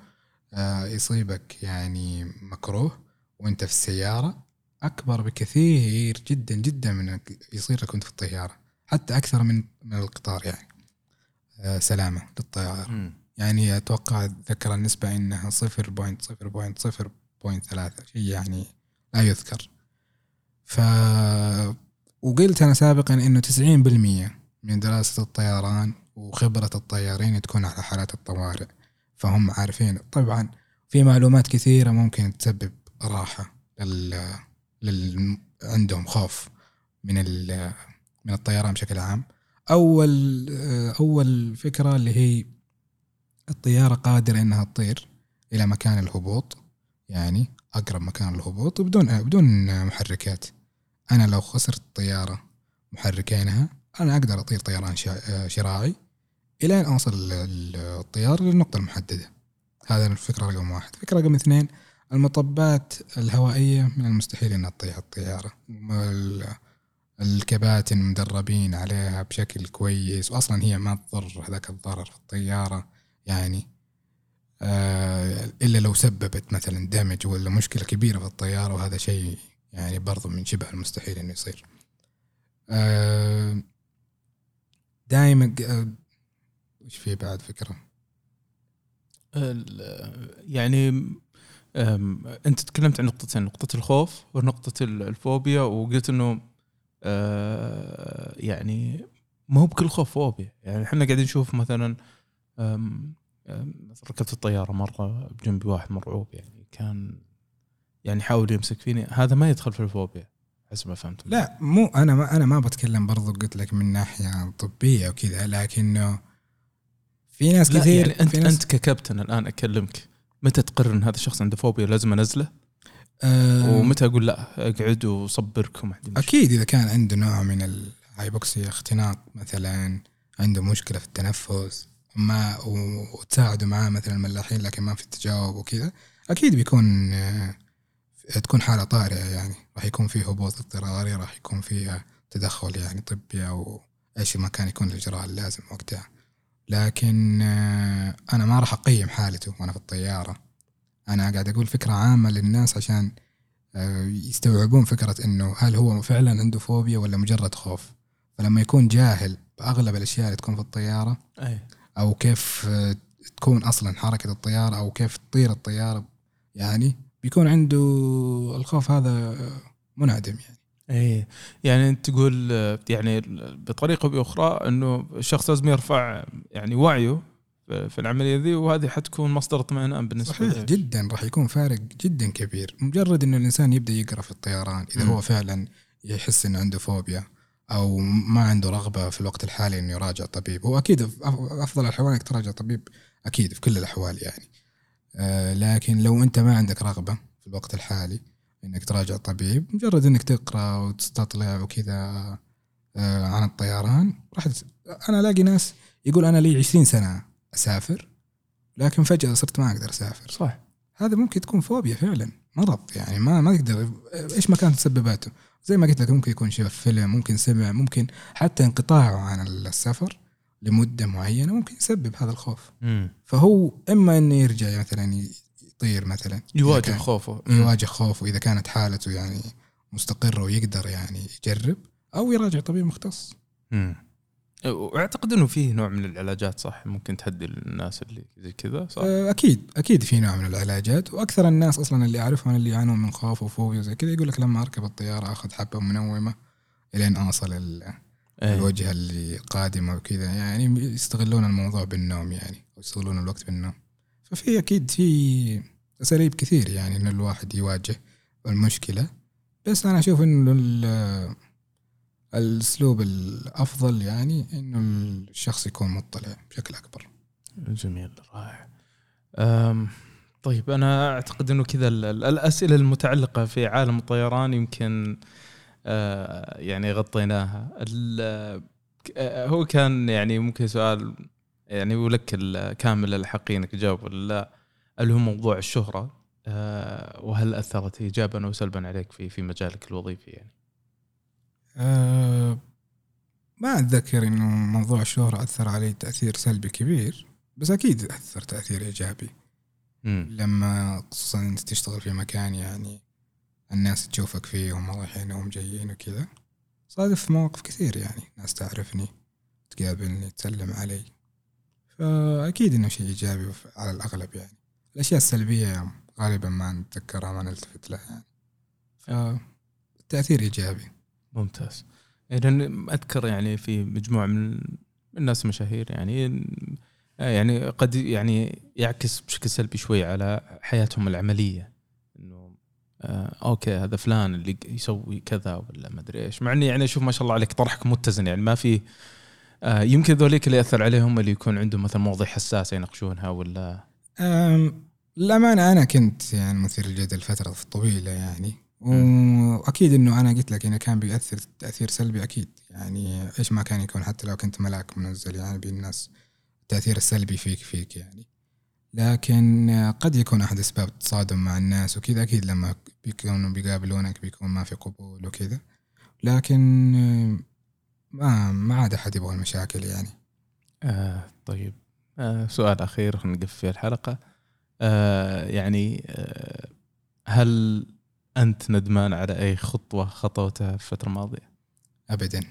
يصيبك يعني مكروه وأنت في السيارة أكبر بكثير جدا جدا من يصير لك وأنت في الطيارة حتى أكثر من من القطار يعني. سلامة للطيارة يعني أتوقع اتذكر النسبة إنها صفر point صفر point صفر point ثلاثة شيء يعني لا يذكر. ف وقلت أنا سابقا إنه تسعين بالمية من دراسة الطيران وخبرة الطيارين تكون على حالات الطوارئ فهم عارفين. طبعا في معلومات كثيرة ممكن تسبب راحة لل... لل... عندهم خوف من ال... من الطيران بشكل عام. أول أول فكرة اللي هي الطيارة قادرة إنها تطير إلى مكان الهبوط يعني أقرب مكان الهبوط بدون بدون محركات. أنا لو خسرت الطياره محركينها أنا أقدر أطير طيران شراعي إلى أن أوصل الطياره للنقطه المحددة. هذا الفكرة رقم واحد. فكرة رقم اثنين المطبات الهوائية من المستحيل إنها تطيح الطيارة. الكباتن مدربين عليها بشكل كويس واصلا هي ما تضر هذاك الضرر في الطيارة يعني آه إلا لو سببت مثلا دمج ولا مشكلة كبيرة في الطيارة وهذا شيء يعني برضو من شبه المستحيل إنه يصير. آه دائما آه وش في بعد فكرة؟ يعني أنت تكلمت عن نقطتين نقطة الخوف ونقطة الفوبيا وقلت إنه آه، يعني ما هو بكل خوف فوبيا. يعني إحنا قاعدين نشوف مثلا ركبت الطيارة مرة بجنبي واحد مرعوب يعني كان يعني حاول يمسك فيني. هذا ما يدخل في الفوبيا. حسب ما فهمت لا مو أنا ما أنا ما بتكلم برضو قلت لك من ناحية طبية وكذا لكنه في ناس كثير يعني أنت في ناس أنت ككابتن الآن أكلمك متى تقرر إن هذا الشخص عنده فوبيا لازم أنزله؟ أه ومتى أقول لا أقعد وصبرك وما أكيد إذا كان عنده نوع من الهايبوكسيا اختناق مثلا عنده مشكلة في التنفس ما وتساعدوا معاه مثلا الملاحين لكن ما في التجاوب وكذا أكيد بيكون آه، تكون حالة طارئة يعني. راح يكون في هبوط اضطراري راح يكون في تدخل يعني طبي أو إيش ما كان يكون الإجراء اللازم وقتها. لكن آه، أنا ما راح أقيم حالته وأنا في الطيارة. أنا قاعد أقول فكرة عامة للناس عشان آه، يستوعبون فكرة إنه هل هو فعلا عنده فوبيا ولا مجرد خوف. فلما يكون جاهل بأغلب الأشياء اللي تكون في الطيارة أي. أو كيف آه، تكون أصلا حركة الطيارة أو كيف تطير الطيارة يعني بيكون عنده الخوف هذا منعدم يعني. إيه يعني أنت تقول يعني بطريقة أو بأخرى إنه الشخص لازم يرفع يعني وعيه في العملية ذي وهذه حتكون مصدر اطمئنان بالنسبة صحيح جدا راح يكون فارق جدا كبير. مجرد إنه الإنسان يبدأ يقرأ في الطيران إذا م. هو فعلا يحس إنه عنده فوبيا أو ما عنده رغبة في الوقت الحالي إنه يراجع طبيب هو أكيد أفضل الاحوال إنك تراجع طبيب أكيد في كل الأحوال يعني. لكن لو أنت ما عندك رغبة في الوقت الحالي إنك تراجع طبيب مجرد إنك تقرأ وتستطلع وكذا آه عن الطيران راح أنا ألاقي ناس يقول أنا لي 20 سنة أسافر لكن فجأة صرت ما أقدر أسافر. صح هذا ممكن تكون فوبيا فعلا مرض يعني ما ما تقدر إيش ما كانت تسبباته؟ زي ما قلت لك ممكن يكون شاف فيلم ممكن سمع ممكن حتى انقطاعه عن السفر. لمدة معينة ممكن يسبب هذا الخوف مم. فهو إما إنه يرجع مثلا يطير مثلا يواجه خوفه يواجه خوفه إذا كانت حالته يعني مستقرة ويقدر يعني يجرب أو يراجع طبيب مختص مم. واعتقد إنه فيه نوع من العلاجات صح ممكن تهدي الناس اللي زي كذا صح؟ آه، أكيد أكيد في نوع من العلاجات وأكثر الناس أصلا اللي أعرفهم اللي يعانون من خوف وفوبيا وزي كذا يقول لك لما أركب الطيارة أخذ حبة منومة إلين اوصل إيه. الوجهه اللي قادمة وكذا. يعني يستغلون الموضوع بالنوم يعني يستغلون الوقت بالنوم. ففي أكيد في أساليب كثير يعني إن الواحد يواجه المشكلة. بس أنا أشوف إنه ال- الأسلوب الأفضل يعني إنه الشخص يكون مطلع بشكل أكبر. جميل رائع. طيب أنا أعتقد إنه كذا ال- ال- الأسئلة المتعلقة في عالم الطيران يمكن يعني غطيناها. ال- آه، هو كان يعني ممكن سؤال يعني ولك كامل الحق إنك تجاوب ولا لا. اللي هو موضوع الشهرة؟ آه، وهل أثرت ايجابا أو سلبا عليك في في مجالك الوظيفي يعني؟ أه ما أتذكر إنه موضوع الشهرة أثر علي تأثير سلبي كبير بس أكيد أثر تأثير إيجابي. مم. لما خصوصا أنت تشتغل في مكان يعني الناس تشوفك فيه وهم رايحين وهم جايين وكذا. صادف مواقف كثير يعني ناس تعرفني تقابلني تسلم علي. فأكيد إنه شيء إيجابي على الأغلب يعني. الأشياء السلبية غالبا ما نتذكرها ما نلتفت لها يعني. فالتأثير إيجابي. ممتاز. يعني أذكر يعني في مجموعة من الناس المشاهير يعني يعني قد يعني يعكس بشكل سلبي شوي على حياتهم آه أوكي هذا فلان اللي يسوي كذا ولا ما أدري إيش. مع إني يعني أشوف ما شاء الله عليك طرحك متزن يعني ما في آه يمكن ذوليك اللي يأثر عليهم اللي يكون عندهم مثلا مواضيع حساسه يناقشونها ولا؟ أم، للأمانة أنا كنت يعني مثير الجدل فترة طويلة يعني. وأكيد إنه أنا قلت لك إنه كان بيأثر تأثير سلبي أكيد. يعني إيش ما كان يكون حتى لو كنت ملاك منزل يعني بالناس التاثير السلبي فيك فيك يعني. لكن قد يكون أحد أسباب التصادم مع الناس وكذا أكيد لما بيكونوا بيقابلونك بيكون ما في قبول وكذا. لكن ما ما عاد أحد يبغى المشاكل يعني. آه طيب. آه سؤال أخير خلينا نقفل الحلقة. آه يعني آه هل أنت ندمان على أي خطوة خطوتها في الفترة الماضية؟ ابدا.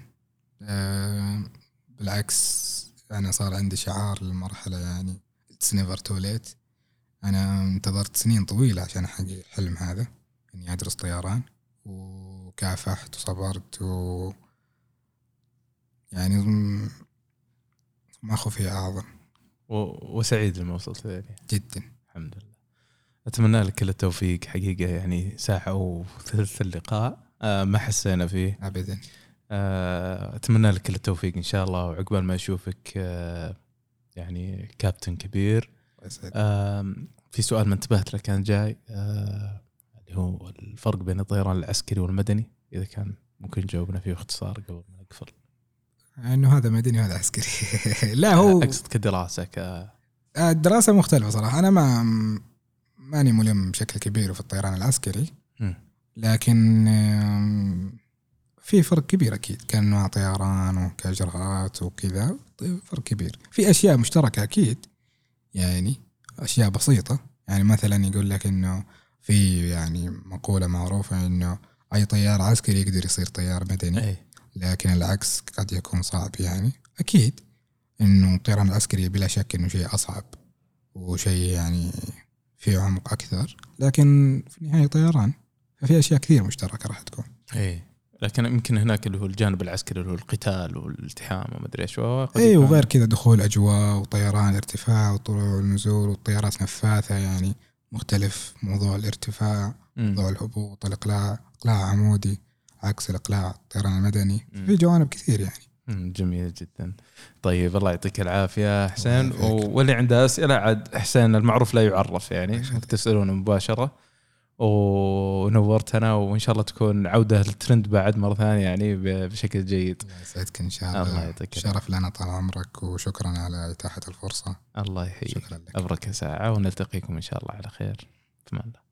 أه بالعكس أنا صار عندي شعار للمرحلة يعني. it's never too late أنا انتظرت سنين طويلة عشان أحقق الحلم هذا إني أدرس طيران وكافحت وصبرت و يعني ما خفي أعظم. و... وسعيد لما وصلت يعني جدا. الحمد لله. أتمنى لك كل التوفيق. حقيقة يعني ساعة وثلث اللقاء آه ما حسينا فيه. ابدا. آه أتمنى لك كل التوفيق إن شاء الله. وعقبال ما أشوفك آه يعني كابتن كبير. آه في سؤال ما انتبهت له كان جاي. آه اللي هو الفرق بين الطيران العسكري والمدني إذا كان ممكن تجاوبنا فيه باختصار قبل ما نقفل. إنه هذا مدني وهذا عسكري. [LAUGHS] لا هو أقصد كدراسة ك الدراسة مختلفة صراحة. أنا ما ماني ملم بشكل كبير في الطيران العسكري. لكن في فرق كبير أكيد كانواع طيران وكإجراءات وكذا فرق كبير. في أشياء مشتركة أكيد يعني أشياء بسيطة. يعني مثلا يقول لك إنه في يعني مقولة معروفة إنه أي طيار عسكري يقدر يصير طيار مدني أي. لكن العكس قد يكون صعب يعني. أكيد إنه الطيران العسكري بلا شك إنه شيء أصعب وشيء يعني فيه عمق أكثر لكن في النهاية طيران. ففي أشياء كثير مشتركة راح تكون. اي لكن يمكن هناك اللي هو الجانب العسكري اللي هو القتال والالتحام وما أدري إيش اي وغير كذا دخول أجواء وطيران ارتفاع وطلوع والنزول والطيارات نفاثة يعني مختلف موضوع الارتفاع. موضوع الهبوط الإقلاع إقلاع عمودي عكس الإقلاع الطيران المدني. في جوانب كثير يعني جميل جدا طيب الله يعطيك العافية حسين. واللي عنده أسئلة عاد حسين المعروف لا يعرف يعني. تسالونه مباشرة ونورتنا وإن شاء الله تكون عودة للترند بعد مرة ثانية يعني بشكل جيد. الله يسعدك إن شاء الله الله. يعطيك شرف لنا طال عمرك وشكرا على إتاحة الفرصة. الله يحييك. شكرا لك. أبرك ساعة ونلتقيكم إن شاء الله على خير. في الله.